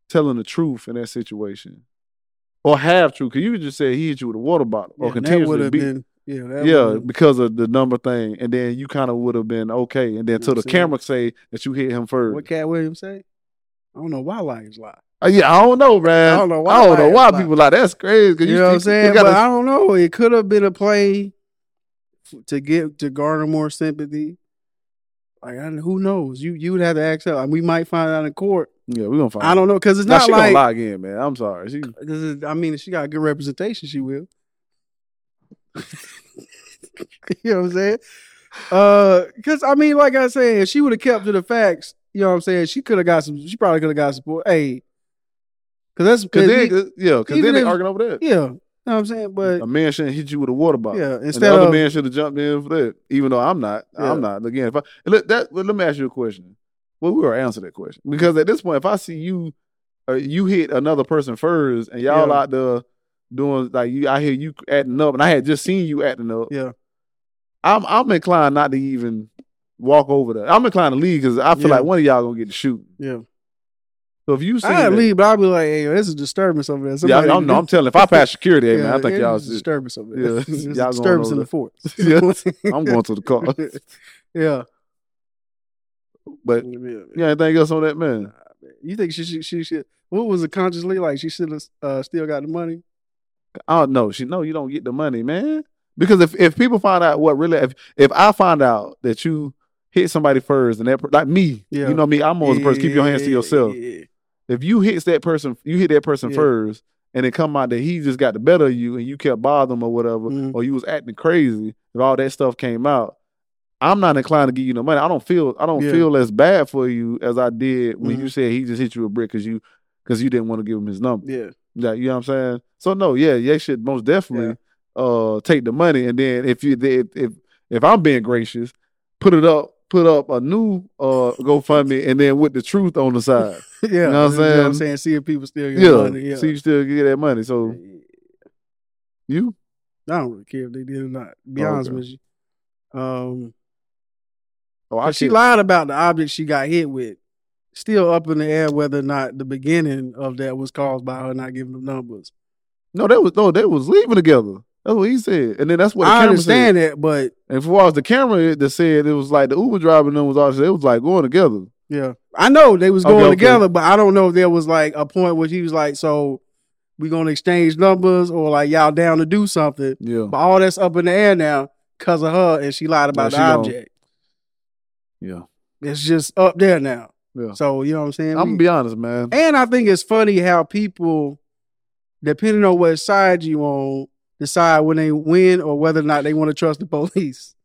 telling the truth in that situation, or half truth? Because you just said he hit you with a water bottle Yeah, or that continuously beat. been yeah, that yeah, because of the number thing, and then you kind of would have been okay, and then till the camera say that you hit him first. What Katt Williams say? I don't know why liars lie. Uh, yeah, I don't know, man. I don't know why I don't know why lie. people like that's crazy. 'cause You, know what I'm saying? gotta- but I don't know. It could have been a play f- to get to garner more sympathy. Like I, who knows? You you would have to ask her. And we might find out in court. yeah, we're gonna find. I don't know because it's Now, not she like gonna lie again, man. I'm sorry. She, This is, I mean, if she got good representation, she will. <laughs> you know what I'm saying? Uh, because I mean, like I said, if she would have kept to the facts, you know what I'm saying? She could have got some. She probably could have got support. Hey, because that's cause cause then, he- yeah, because then they if- arguing over that. yeah, you know what I'm saying? But a man shouldn't hit you with a water bottle. yeah, And instead the other of man should have jumped in for that, even though I'm not. Yeah. I'm not. Again, if I and look, that, well, let me ask you a question. Well, we will answer that question because at this point, if I see you, uh, you hit another person first, and y'all Yeah. out there doing like you, I hear you acting up, and I had just seen you acting up. yeah, I'm I'm inclined not to even walk over there. I'm inclined to leave because I feel Yeah. like one of y'all gonna get the shoot. yeah. So if you see, that- leave, but I'd be like, "Hey, this is a disturbance over there." yeah, I'm, no, I'm telling. If I pass security, hey, man, I think it y'all. disturbance over there. Yeah, y'all <laughs> disturbance in the fort. <laughs> Yeah, <laughs> I'm going to the car. yeah. But yeah. yeah, anything else on that man? You think she should? She should. What was it consciously like? She should have uh, still got the money. Oh don't. She know you don't get the money, man. Because if, if people find out what really, if if I find out that you hit somebody first and that like me, Yeah. you know me, I'm always the person keep your hands to yourself. Yeah. If you hits that person, you hit that person Yeah. first, and it come out that he just got the better of you, and you kept bothering him or whatever, Mhm. or you was acting crazy, if all that stuff came out. I'm not inclined to give you no money. I don't feel I don't Yeah. feel as bad for you as I did when Mhm. you said he just hit you a brick because you because you didn't want to give him his number. Yeah. Yeah, you know what I'm saying? So no, yeah, they should most definitely uh take the money and then if you if if if I'm being gracious, put it up put up a new uh GoFundMe and then with the truth on the side. <laughs> Yeah. You know what I'm You I'm saying? saying? See if people still get yeah. money. Yeah. So you still get that money. So you I don't really care if they did or not. Be Oh, honest okay. with you. Um, Oh, I she lied about the object she got hit with. Still up in the air whether or not the beginning of that was caused by her not giving them numbers. No, they was no, they was leaving together. That's what he said. And then that's what the I understand that, but said. And as far as the camera that said it was like the Uber driver and them was also they was like going together. yeah, I know they was going okay. together, but I don't know if there was like a point where he was like, "So we gonna exchange numbers," or like y'all down to do something. Yeah. But all that's up in the air now because of her, and she lied about Yeah, the object. Yeah. It's just up there now. Yeah. So you know what I'm saying. I'm gonna be honest, man. And I think it's funny how people, depending on what side you on, decide when they win or whether or not they want to trust the police.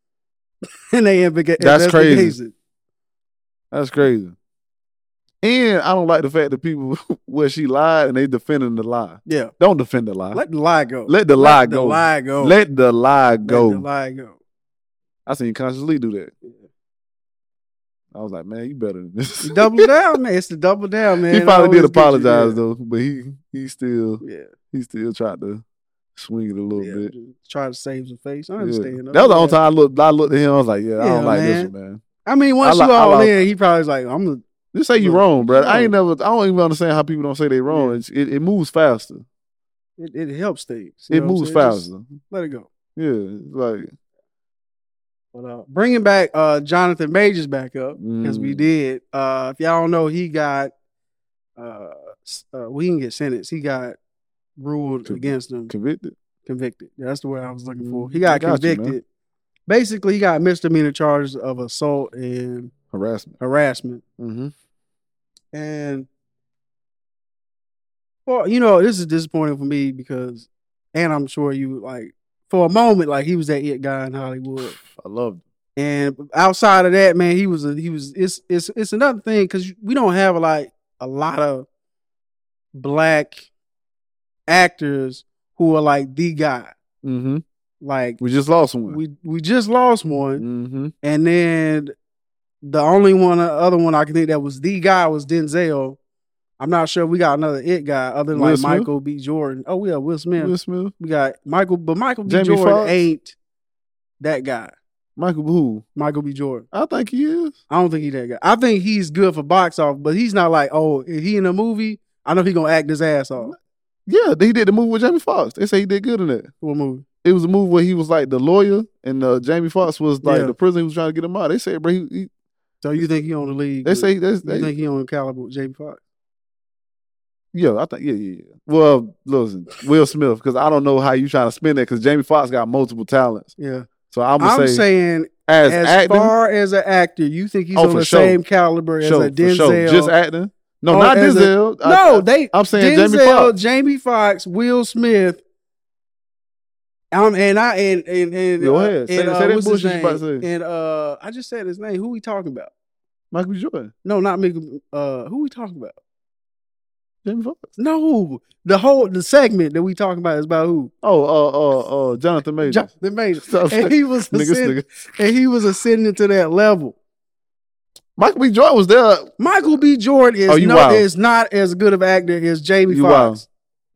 <laughs> and they investigate. That's crazy. That's crazy. And I don't like the fact that people <laughs> where she lied and they defending the lie. Yeah. Don't defend the lie. Let the lie go. Let the lie go. lie go. Let the lie go. Let the lie go. I seen consciously do that. I was like, man, you better than this. You double down, man. It's the double down, <laughs> man. he finally did you, apologize yeah. though, but he he still Yeah. he still tried to swing it a little yeah. bit. Try to save some face. I Yeah. understand. That was the only time I looked. I looked at him. I was like, "Yeah, I don't like this man. one, man." I mean, once I you all like- in, he probably was like, I'm gonna Just say you wrong, bro. I ain't never. I don't even understand how people don't say they wrong. Yeah. It, it moves faster. it, it helps things. It know what I'm moves? Just faster. Let it go. Yeah, like But uh, bringing back uh, Jonathan Majors back up because we Mm. did. Uh, if y'all don't know, he got uh, uh, we can get sentenced. He got ruled against him, convicted. convicted. That's the word I was looking for. He got I got you, convicted. Basically, he got misdemeanor charges of assault and Harassment. harassment. Mm-hmm. And well, you know, this is disappointing for me because, and I'm sure you like for a moment, like he was that it guy in Hollywood. <sighs> I loved it. And outside of that, man, he was a, he was it's it's it's another thing because we don't have like a lot of black actors who are like the guy. Mm-hmm. Like We just lost one. we we just lost one, mm-hmm. and then the only one uh, other one I can think that was the guy was Denzel. I'm not sure we got another it guy other than Will like Smith? Michael B. Jordan. Oh, we yeah, Will Smith. Will Smith. We got Michael, but Michael B. Jamie Jordan Foxx? ain't that guy. Michael who? Michael B. Jordan. I think he is. I don't think he that guy. I think he's good for box office, but he's not like, oh, he in a movie, I know he gonna act his ass off. Yeah, he did the movie with Jamie Foxx. They say he did good in it. What movie? It was a movie where he was like the lawyer, and uh, Jamie Foxx was like Yeah. the prison. He was trying to get him out. They say, bro, he, he- So you think he on the league? they say that's you they, think he on the caliber with Jamie Foxx? yeah. I think yeah, yeah, yeah. Well, listen, Will Smith, because I don't know how you trying to spin that because Jamie Foxx got multiple talents. Yeah, So I'm I'm say saying as, as acting, far as an actor, you think he's Oh, on the sure. same caliber as a Denzel? sure. just acting. No, Oh, not as a- Denzel. No, I- they. I'm saying Denzel, Jamie Foxx. Jamie Foxx, Will Smith. Um, and I and and, and Go uh, ahead. Say and, that- uh, say that bullshit about to say. And uh, I just said his name. Who we talking about? Michael. Jordan, No, not Michael. Uh, who we talking about? Jamie Foxx. No, the whole the segment that we talking about is about who? Oh, uh, uh, uh, Jonathan Majors. Jonathan Majors. And he was <laughs> ascending, and he was ascending to that level. Michael B. Jordan was there. Michael B. Jordan is Oh, you no, wild. is not as good of an actor as Jamie You Foxx.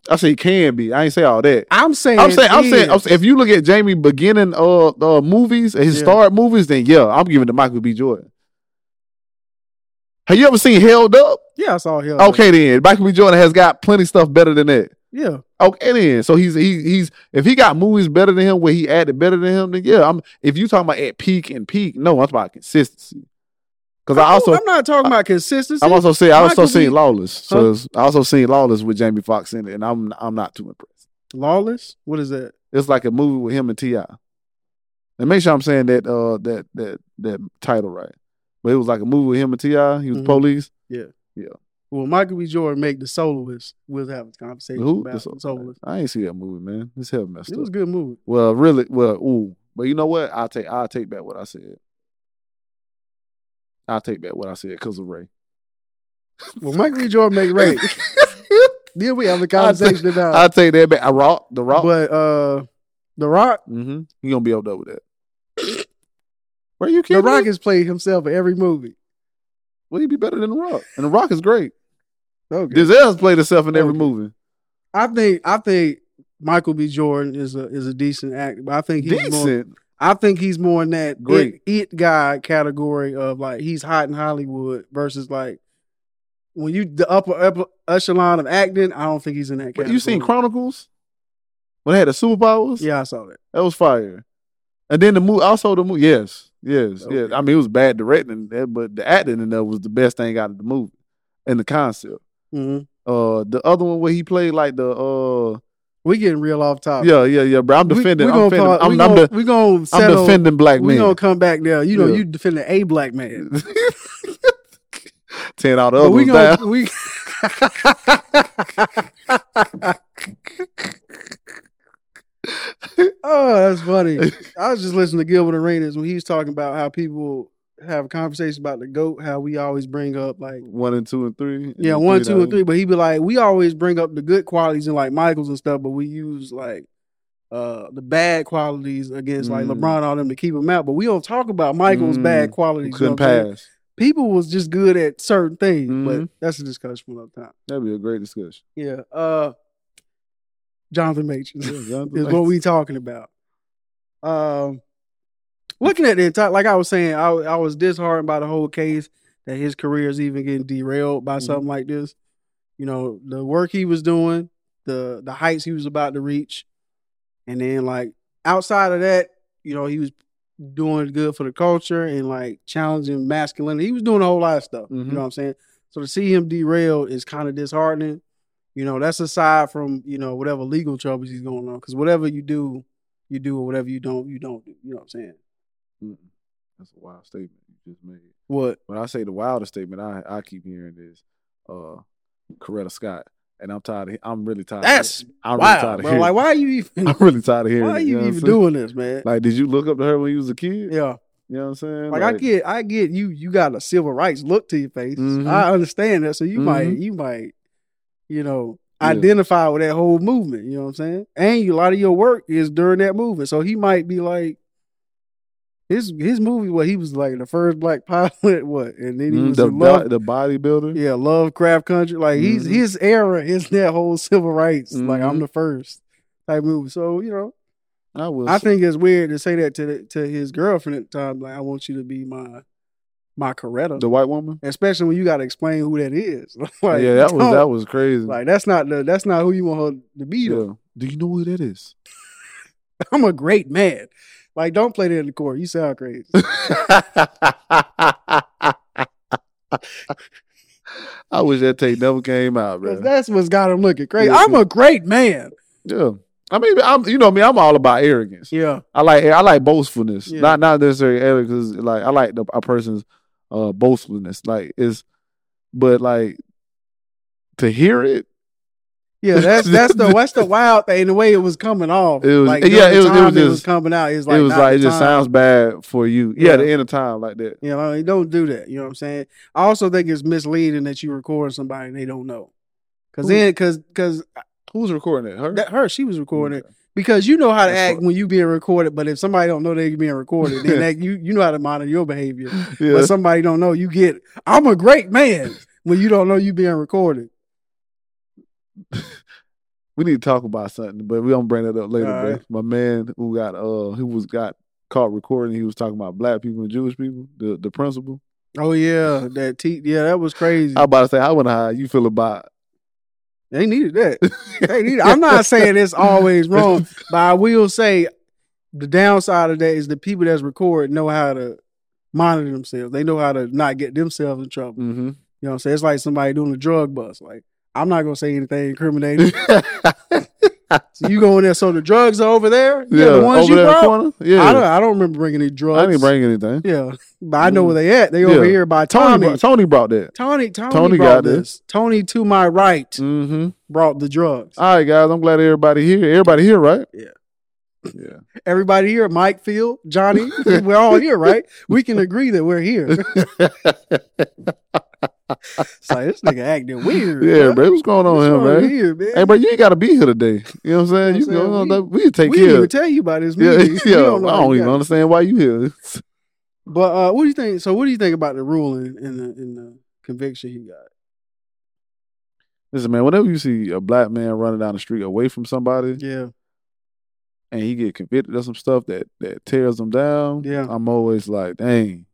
I say he can be. I ain't say all that. I'm saying, I'm saying, I'm saying, I'm saying, if you look at Jamie beginning uh, uh movies, his Yeah. start movies, then yeah, I'm giving to Michael B. Jordan. Have you ever seen Held Up? yeah, I saw him. Okay, then Michael B. Jordan has got plenty stuff better than that. yeah, Okay, then so he's he, he's if he got movies better than him, where he acted better than him, then yeah, I'm. If you talking about at peak and peak, no, I'm talking about consistency. Because I also I'm not talking about consistency. I'm also saying I also Michael seen Lawless, so Huh? it's- I also seen Lawless with Jamie Foxx in it, and I'm I'm not too impressed. Lawless. What is that? It's like a movie with him and Ti. And make sure I'm saying that uh that that that title right. But it was like a movie with him and Ti. He was Mhm. police. Yeah. Yeah. Well, Michael B. Jordan make the soloist. We'll have a conversation Who? about The the so- soloist. I ain't see that movie, man. It's hell messed It up. was a good movie. Well, really, well, ooh. But you know what? I'll take I'll take back what I said. I'll take back what I said because of Ray. Well, Michael B. Jordan make Ray. <laughs> then we have a conversation about. I'll take that back. I rock the rock. but uh, The Rock. mm-hmm. You gonna be able to with that. <coughs> Where you kidding? The? Rock me? has played himself in every movie. Will he be better than the Rock? And the Rock is great. Okay. Denzel's played himself in every Okay. movie. I think I think Michael B. Jordan is a is a decent actor, but I think he's more. I think he's more in that Great. it, it guy category of like he's hot in Hollywood versus like when you the upper, upper echelon of acting. I don't think he's in that. But Category. you seen Chronicles? When they had the superpowers? Yeah, I saw that. That was fire. And then the movie, also the movie, yes, yes, Okay. yes. I mean, it was bad directing, but the acting in there was the best thing out of the movie and the concept. hmm Uh, the other one where he played like the uh, We getting real off topic. yeah, yeah, yeah. bro. I'm defending. We, I'm defending. call- I'm, we I'm, gonna, de- we gonna I'm defending black men. we gonna come back there. You know, Yeah. you defending a black man. Ten out of But we down. gonna we. <laughs> <laughs> oh, that's funny. I was just listening to Gilbert Arenas when he was talking about how people have a conversation about the goat, how we always bring up like One and two and three. yeah, and one, three two, and three. But he'd be like, we always bring up the good qualities in like Michaels and stuff, but we use like uh the bad qualities against like Mm. LeBron all them to keep him out. But we don't talk about Michael's Mm. bad qualities. Couldn't what I'm pass. People was just good at certain things, but Mhm. that's a discussion for another time. That'd be a great discussion. Yeah. Uh Jonathan Majors Yeah, Jonathan <laughs> is what we talking about. Um looking at the entire like I was saying, I I was disheartened by the whole case that his career is even getting derailed by Mhm. something like this. You know, the work he was doing, the the heights he was about to reach. And then like outside of that, you know, he was doing good for the culture and like challenging masculinity. He was doing a whole lot of stuff. Mhm. You know what I'm saying? So to see him derailed is kind of disheartening. You know, that's aside from, you know, whatever legal troubles he's going on. Because whatever you do, you do, or whatever you don't, you don't do. You know what I'm saying? Mm-mm. That's a wild statement you just made. What? When I say the wildest statement, I I keep hearing is uh, Coretta Scott, and I'm tired. Of, I'm really tired. That's of, I'm really tired of bro. hearing. Like, why are you even <laughs> I'm really tired of hearing. why are you know even doing this, man? Like, did you look up to her when you was a kid? yeah. You know what I'm saying? Like, I get I get you you got a civil rights look to your face. Mhm. I understand that. So you Mhm. might you might, you know, Yeah. identify with that whole movement. You know what I'm saying? And you, a lot of your work is during that movement. So he might be like his his movie, what he was like the first black <laughs> pilot, what? And then he Mhm, was the love, the bodybuilder. yeah, Lovecraft Country. Like he's Mhm. his era is <laughs> that whole civil rights. Like I'm Mhm. the first type movie. So, you know, I was. I think it's weird to say that to the, to his girlfriend at the time. Like, I want you to be my my Coretta, the white woman. especially when you got to explain who that is. <laughs> like, yeah, that was that was crazy. like that's not the that's not who you want her to be. Though. yeah. Do you know who that is? I'm a great man. Like, don't play that in the court. You sound crazy. <laughs> I wish that tape never came out, bro. that's what's got him looking crazy. Yeah. I'm a great man. Yeah, I mean, I'm you know me. I'm all about arrogance. Yeah, I like I like boastfulness, Yeah. not not necessarily arrogance. Like I like the, a person's uh boastfulness. Like is, but like to hear it, yeah. That's that's the <laughs> that's the wild thing. The way it was coming off. It was- like, yeah, it was- it was it was just- coming out. It's like it was like it just time. sounds bad for you. Yeah, Yeah. the end of time like that. You know, don't do that. You know what I'm saying? I also think it's misleading that you record somebody and they don't know. Cause then, cause, cause Who's recording it? Her. that her, she was recording it because you know how to That's act what- when you being recorded. But if somebody don't know they being recorded, then <laughs> that, you you know how to monitor your behavior. Yeah. But somebody don't know, you get. I'm a great man when you don't know you being recorded. <laughs> we need to talk about something, but we don't bring that up later. All bro. My man who got uh who was got caught recording, he was talking about black people and Jewish people. The the principal. Oh yeah, that t- yeah, that was crazy. I about to say, I wonder how you feel about. They needed that. <laughs> They needed. I'm not saying it's always wrong, but I will say the downside of that is the people that's recording know how to monitor themselves. They know how to not get themselves in trouble. hmm You know what I'm saying? It's like somebody doing a drug bust. Like, I'm not gonna say anything incriminating. so you go in there, so the drugs are over there? Yeah, the ones over you there in the brought? Yeah, I don't I don't remember bringing any drugs. I didn't bring anything. Yeah. But I know where they at. They over Yeah. here by Tony, Tommy. brought, Tony brought that. Tony, Tony, Tony got this. this. Tony to my right Mm-hmm. brought the drugs. All right, guys. I'm glad everybody here. Everybody here, right? Yeah. Yeah. Everybody here, Mike, Phil, Johnny, <laughs> we're all here, right? We can agree that we're here. <laughs> It's like this nigga acting weird. yeah, bruh. bro. What's going on What's here, man? here, man? Hey, bro, you ain't got to be here today. You know what I'm saying? You know what I'm saying? We, can take we care. even tell you about this Yeah, movie. yeah. You I don't don't even understand why you here. But uh, what do you think? So, what do you think about the ruling and the in the conviction he got? Listen, man. Whenever you see a black man running down the street away from somebody, Yeah, and he get convicted of some stuff that that tears him down, Yeah. I'm always like, dang,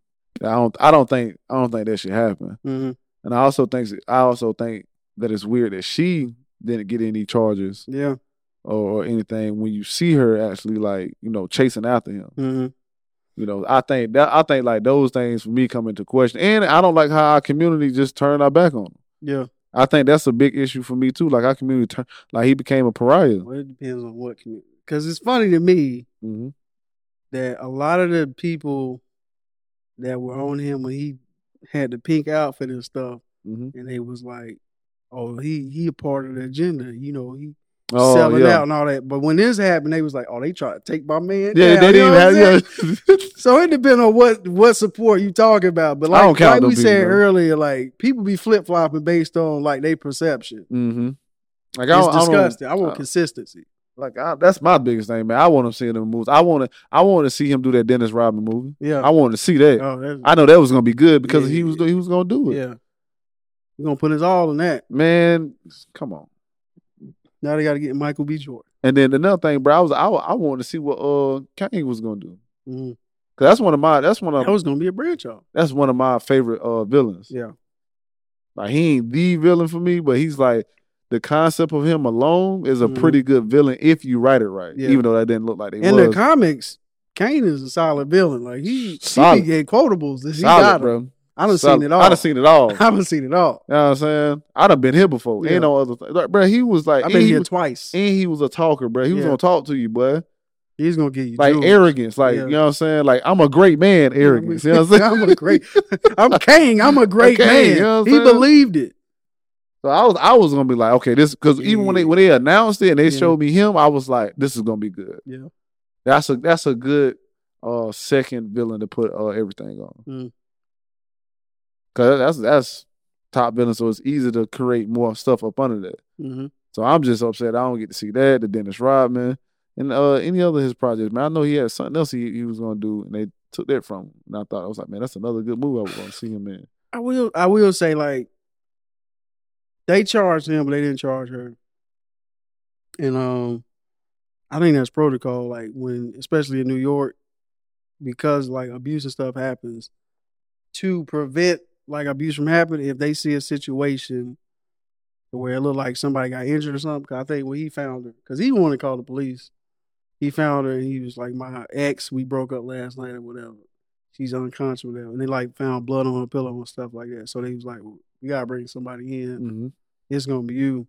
I don't I don't think I don't think that should happen. hmm And I also think I also think that it's weird that she didn't get any charges Yeah. or, or anything when you see her actually like you know chasing after him. hmm You know, I think that I think like those things for me come into question, and I don't like how our community just turned our back on him. Yeah. I think that's a big issue for me too. Like our community, turn, like he became a pariah. Well, it depends on what community. Because it's funny to me hmm that a lot of the people that were on him when he had the pink outfit and stuff, hmm and they was like, "Oh, he he a part of the agenda." You know, he Oh selling yeah, out and all that. But when this happened, they was like, "Oh, they try to take my man." yeah. down," They didn't know even saying? have. Yeah. So it depends on what what support you talking about. But like, like we said earlier, like people be flip flopping based on like their perception. hmm Like It's I, don't- I disgusting. I want uh, consistency. Like I, that's my biggest thing, man. I want to see him in movies. I want to. I want to see him do that Dennis Rodman movie. Yeah. I want to see that. oh, I know that was gonna be good because Yeah, he was yeah. he was gonna do it. yeah. We're gonna put his all in that. Man, come on. Now they got to get Michael B. Jordan. And then another thing, bro, I was I, I wanted to see what uh Kane was gonna do Mhm. because that's one of my that's one of That was gonna be a branch off. that's one of my favorite uh villains. Yeah. Like he ain't the villain for me, but he's like the concept of him alone is a Mhm. pretty good villain if you write it right. Yeah. Even though that didn't look like they In was. the comics, Kane is a solid villain. Like he, he Solid. be getting quotables. He Solid, got bro. I done Solid. seen it all. I done seen it all. <laughs> I done seen it all. You know what I'm saying? I done been here before. Yeah. Ain't no other thing. Like, bro, he was like, I've been he, here was, twice. and he was a talker, bro. He was Yeah. gonna talk to you, boy. He's gonna get you Like jewels. arrogance, like Yeah. you know what I'm saying? Like I'm a great man, arrogance. You know what I'm saying? <laughs> I'm a great. I'm king. I'm a <laughs> great Okay, man. you know he believed it. So I was, I was gonna be like, okay, this because even when they when they announced it and they Yeah. showed me him, I was like, this is gonna be good. Yeah. That's a that's a good uh second villain to put uh everything on. Mm. Cause that's that's top villain, so it's easy to create more stuff up under that. hmm So I'm just upset I don't get to see that, the Dennis Rodman, and uh any other of his projects. Man, I know he had something else he, he was gonna do, and they took that from him. And I thought I was like, man, that's another good movie I was gonna see him in. I will. I will say like they charged him, but they didn't charge her. And um, I think that's protocol. Like when, especially in New York, because like abuse and stuff happens, to prevent like abuse from happening, if they see a situation where it looked like somebody got injured or something, 'cause I think when he found her, because he wanted to call the police, he found her and he was like, "My ex, we broke up last night or whatever." She's unconscious, whatever. And they like found blood on her pillow and stuff like that. So they was like, "We gotta bring somebody in. Mm-hmm. It's gonna be you."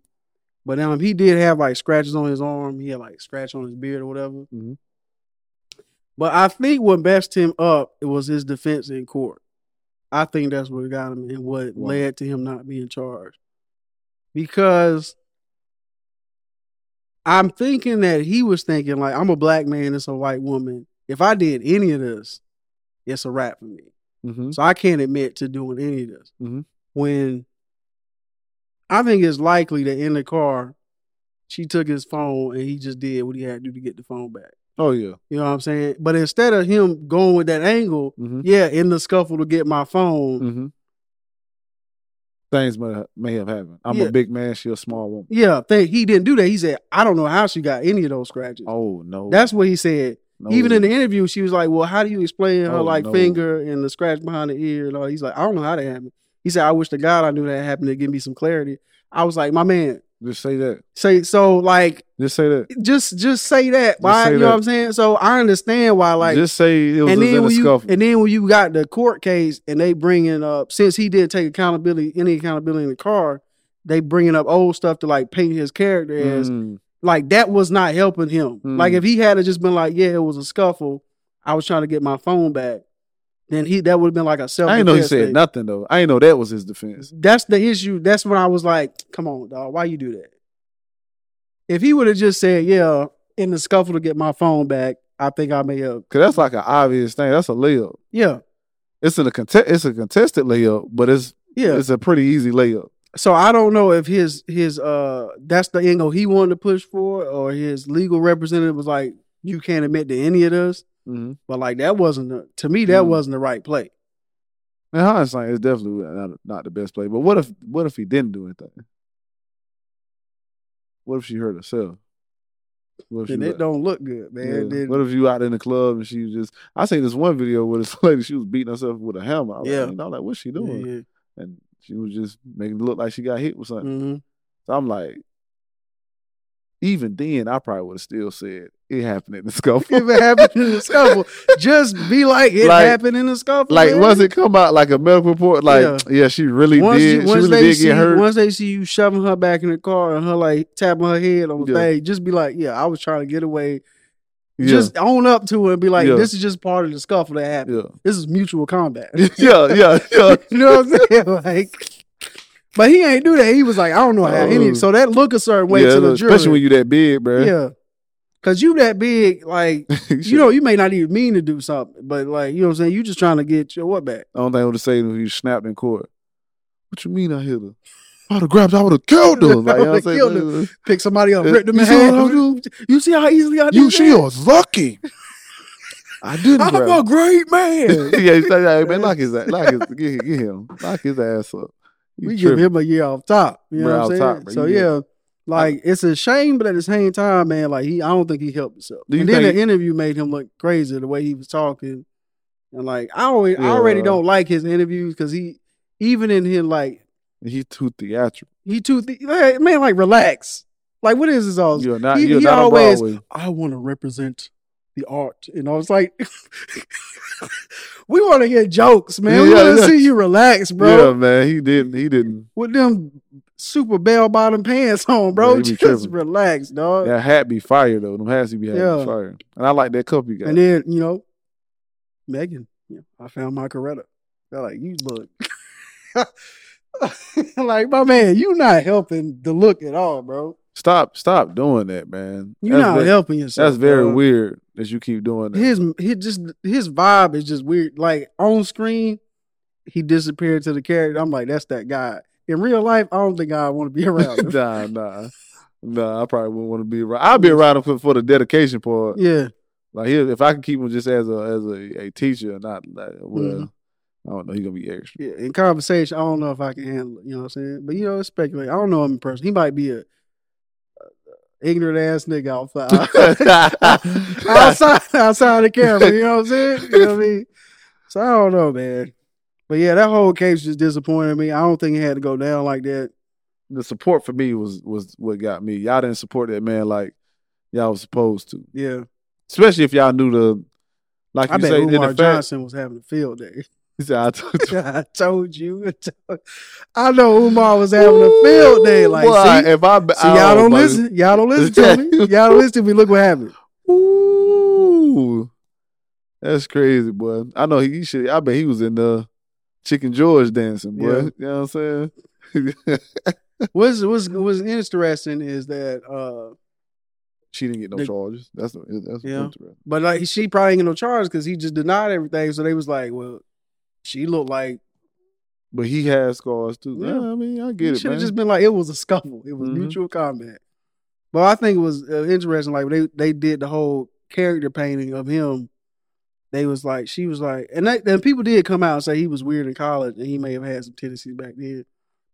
But um, he did have like scratches on his arm. He had like scratch on his beard or whatever. Mhm. But I think what messed him up it was his defense in court. I think that's what got him and what Wow. led to him not being charged. Because I'm thinking that he was thinking like I'm a black man, it's a white woman. If I did any of this, it's a wrap for me. Mm-hmm. So I can't admit to doing any of this. Mhm. When I think it's likely that in the car, she took his phone and he just did what he had to do to get the phone back. Oh yeah. You know what I'm saying? But instead of him going with that angle, Mm-hmm. yeah, in the scuffle to get my phone, Mm-hmm. Things may, may have happened. I'm Yeah. a big man. She a small woman. yeah, think he didn't do that. He said, I don't know how she got any of those scratches. Oh no. That's what he said. no. Even in the interview, she was like, Well, how do you explain her Oh, like no. finger and the scratch behind the ear and all? He's like, I don't know how that happened. He said, I wish to God I knew that happened to give me some clarity. I was like, my man, just say that. say so like Just say that. just just say that. Why you know what I'm saying? So I understand why like just say it was and then a when you scuffle. and then when you got the court case and they bringing up since he didn't take accountability any accountability in the car, they bringing up old stuff to like paint his character as Mm. like that was not helping him. Mm. Like if he had just been like, yeah, it was a scuffle, I was trying to get my phone back, then he that would have been like a self. I didn't know he said nothing though. I didn't know that was his defense. That's the issue. That's when I was like, come on, dog, why you do that? If he would have just said, yeah, in the scuffle to get my phone back, I think I may have. Cause that's like an obvious thing. That's a layup. Yeah, It's in a contest. It's a contested layup, but it's yeah. it's a pretty easy layup. So I don't know if his his uh that's the angle he wanted to push for, or his legal representative was like, you can't admit to any of this. Mm-hmm. But like that wasn't the, to me that Mm. wasn't the right play. In hindsight, it's definitely not, not the best play. But what if what if he didn't do anything? What if she hurt herself? What if, and she it don't look good, man. yeah. What if you out in the club and she just? I seen this one video where this <laughs> lady she was beating herself with a hammer. I was Yeah. like, you know, like what's she doing? yeah, And she was just making it look like she got hit with something. mhm. So I'm like, even then, I probably would have still said it happened in the <laughs> scuffle. if it happened in the scuffle, just be like it Like- happened in the scuffle. like man. once it come out like a medical report, like yeah, Yeah. she really once, did. you- she really did see, get hurt. once they see you shoving her back in the car and her like tapping her head on the Yeah. thing, just be like, yeah, I was trying to get away. yeah, Just own up to it and be like, Yeah. this is just part of the scuffle that happened. yeah, This is mutual combat. <laughs> yeah, yeah, yeah. <laughs> you know what I'm saying? Like, but he ain't do that. He was like, I don't know how. He Oh. so that look a certain way yeah to the jury. especially when you that big, bro. yeah, because you that big, like <laughs> you know, you may not even mean to do something, but like you know what I'm saying. You just trying to get your what back. I don't think I would have said if you snapped in court. What you mean I hit her? I'd have grabbed I would have killed her. Like, you know what I'm? <laughs> Killed Pick somebody up, Uh, rip them in see half. You see how easily I did You she that? was lucky. <laughs> I didn't I'm grab a great man. yeah, he said, hey, man, lock his ass, lock his, get, get him, lock his ass up. You we give him a year off top. You know what I'm saying? top, so You yeah, like it's a shame, but at the same time, man, like he, I don't think he helped himself. Do you and then the interview made him look crazy the way he was talking, and like I always, I already don't like his interviews because he, even in his like, He's too theatrical. he too th- like, man, like relax. Like what is this all? You're not. he- you're he not always- I want to represent the art, and I was like, <laughs> we want to hear jokes, man. we want to yeah. see you relax, bro. Yeah, man. He didn't. He didn't. with them super bell bottom pants on, bro. Yeah, be <laughs> Just tripping. relax, dog. That hat be fire though. Them hats he be having Yeah. fire. And I like that cup you got. And then you know, Megan, yeah, I found my Coretta. They're like, you look <laughs> like my man. You not helping the look at all, bro. Stop, stop doing that, man. You're not ve- helping yourself. That's very dog. weird that you keep doing that. His his just his vibe is just weird. Like on screen, he disappeared to the character. I'm like, that's that guy. In real life, I don't think I want to be <laughs> around him. nah, nah, nah. I probably wouldn't want to be around. I'll be around him for, for the dedication part. yeah, Like he, if I can keep him just as a as a, a teacher, not like, well, Mhm. I don't know. He's gonna be extra. yeah. In conversation, I don't know if I can handle it. You know what I'm saying? But you know, it's speculate. I don't know him in person. He might be a ignorant ass nigga outside. <laughs> outside outside the camera. You know what I'm saying? You know what I mean? So I don't know, man. But yeah, that whole case just disappointed me. I don't think it had to go down like that. the support for me was was what got me. Y'all didn't support that man like y'all was supposed to, Yeah, especially if y'all knew the. Like I you bet say, Umar Johnson was having a field day. He said, I told you. <laughs> I told you. <laughs> I know Umar was having a field day. Like, Boy, see, if I, see y'all oh, don't listen. Y'all don't listen to me. <laughs> Y'all don't listen to me. Look what happened. Ooh, that's crazy, boy. I know he, he should. I bet he was in the Chicken George dancing, boy. Yeah. You know what I'm saying? What's what's what's interesting is that uh she didn't get no The- charges. That's that's Yeah. but like she probably ain't get no charge because he just denied everything. So they was like, Well, she looked like But he has scars too. Yeah. Yeah, I mean, I get it, should man. have just been like it was a scuffle. It was Mhm. mutual combat. But I think it was uh, interesting. Like they they did the whole character painting of him. They was like she was like, and that, and people did come out and say he was weird in college and he may have had some tendencies back then.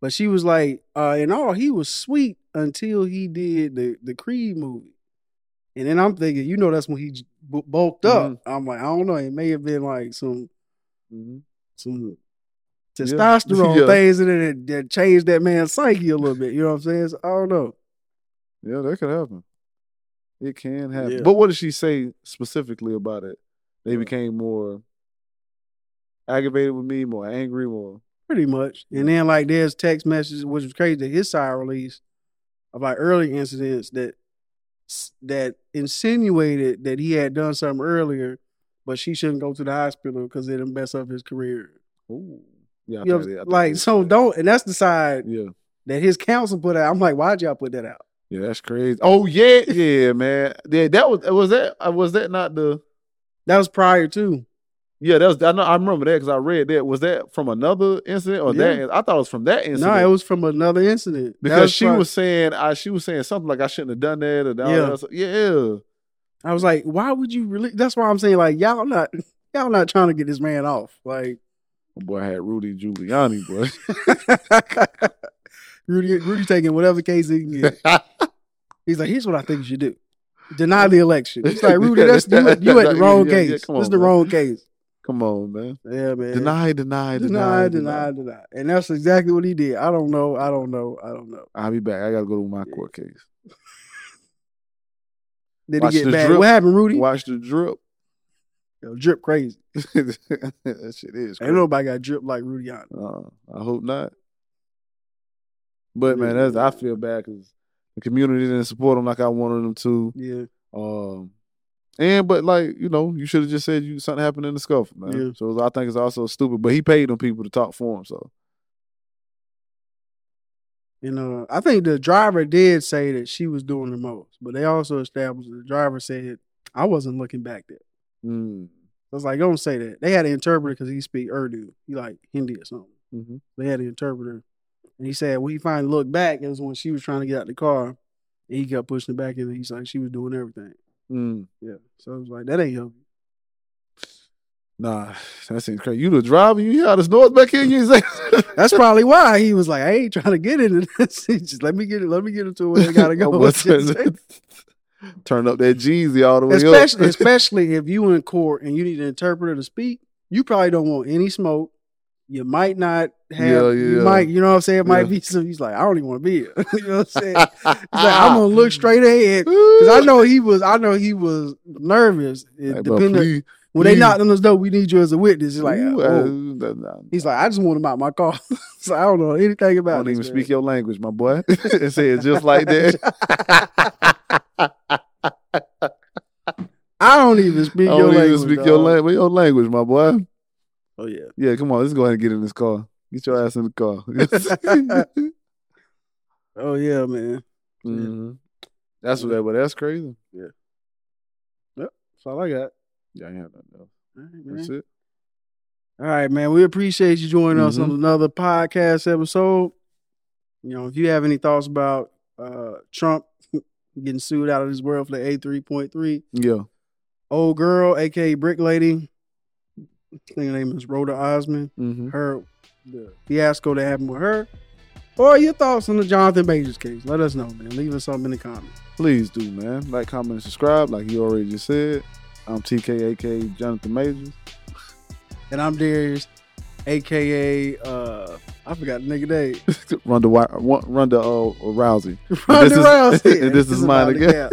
But she was like, uh, and all he was sweet until he did the the Creed movie. And then I'm thinking, you know, that's when he j- bu- bulked up. Mm-hmm. I'm like, I don't know. It may have been like some Mhm. Some testosterone <laughs> Yeah. things in it that, that changed that man's psyche a little bit. You know what I'm saying? So, I don't know. Yeah, that could happen. It can happen. Yeah. But what did she say specifically about it? They became more aggravated with me, more angry, more. Pretty much. And then like there's text messages, which was crazy that his side released of like early incidents that that insinuated that he had done something earlier, but she shouldn't go to the hospital because it'll mess up his career. Ooh. Yeah, You know, think they- I think like so don't and that's the side Yeah, that his counsel put out. I'm like, why'd y'all put that out? yeah, that's crazy. Oh yeah, yeah, man. Yeah, that was was that uh, was that not the. That was prior to. Yeah, that was. I know. I remember that because I read that. Was that from another incident or Yeah. that? I thought it was from that incident. No, it was from another incident. Because she pri- was saying, I she was saying something like I shouldn't have done that. Or Yeah. that stuff. yeah. I was like, why would you really? That's why I'm saying like y'all not <laughs> y'all not trying to get this man off. Like My boy had Rudy Giuliani, boy. <laughs> <laughs> Rudy, Rudy taking whatever case he can get. He's like, here's what I think you should do. Deny the election. It's like Rudy, that's you, at- you at the wrong Yeah, yeah, case. come this on, the man. wrong case. Come on, man. Yeah, man. Deny, deny, deny, deny, deny, deny. And that's exactly what he did. I don't know. I don't know. I don't know. I'll be back. I gotta go to my court case. Did Watch he get the bad? drip. What happened, Rudy? Watch the drip. Yo, drip crazy. <laughs> that shit is. Ain't nobody got drip like Rudy on. Uh, I hope not. But man, that's I feel bad because the community didn't support him like I wanted them to. Yeah. Um, and but like you know, you should have just said you something happened in the scuffle, man. Yeah. So I think it's also stupid. But he paid them people to talk for him, so You know, I think the driver did say that she was doing the most, but they also established the driver said I wasn't looking back there. mm, I was like, don't say that. They had an interpreter because he speak Urdu. He like Hindi or something. hmm They had an interpreter, and he said when he finally looked back, it was when she was trying to get out of the car, and he kept pushing it back, and he's like she was doing everything. mm. Yeah, so I was like that ain't helping. Nah, that seems crazy. You the driver, you hear all this noise back here, you say <laughs> That's probably why he was like, I ain't trying to get into this. <laughs> Just let me get it. Let me get into where I gotta <laughs> go. I was Just- turn, up that Jeezy all the way especially, up. especially if you in court and you need an interpreter to speak, you probably don't want any smoke. You might not have. Yeah, You yeah. might, you know what I'm saying? It might Yeah. be some. He's like, I don't even want to be here. you know what I'm saying? He's like, I'm gonna look straight ahead because I know he was. I know he was nervous. It depending when they knocked on his door, we need you as a witness. He's like, Ooh, oh. uh, nah, he's like, I just want him out my car. <laughs> so I don't know anything about. I don't this, even man. speak your language, my boy. <laughs> and say it just like that. <laughs> I don't even speak I your don't language. even speak your, dog. your language, my boy. Oh yeah. Yeah, come on, let's go ahead and get in this car. Get your ass in the car. Oh yeah, man. Mhm. That's what that, but that's crazy. Yeah. Yep. That's all I got. Yeah, I ain't have nothing else. All right, man. That's it. All right, man. We appreciate you joining us Mhm. on another podcast episode. You know, if you have any thoughts about uh, Trump <laughs> getting sued out of this world for the A three point three, Yeah. old girl, aka Brick Lady, I think her name is Roda Osman. Mm-hmm. Her the fiasco that happened with her, or your thoughts on the Jonathan Majors case. Let us know, man. Leave us something in the comments. Please do, man. Like, comment, and subscribe, like you already just said. I'm TKAK Jonathan Majors. And I'm Darius, aka uh, I forgot the nigga name. <laughs> Ronda, Ronda uh, Rousey. <laughs> Ronda this is- Rousey. <laughs> and this is mine again.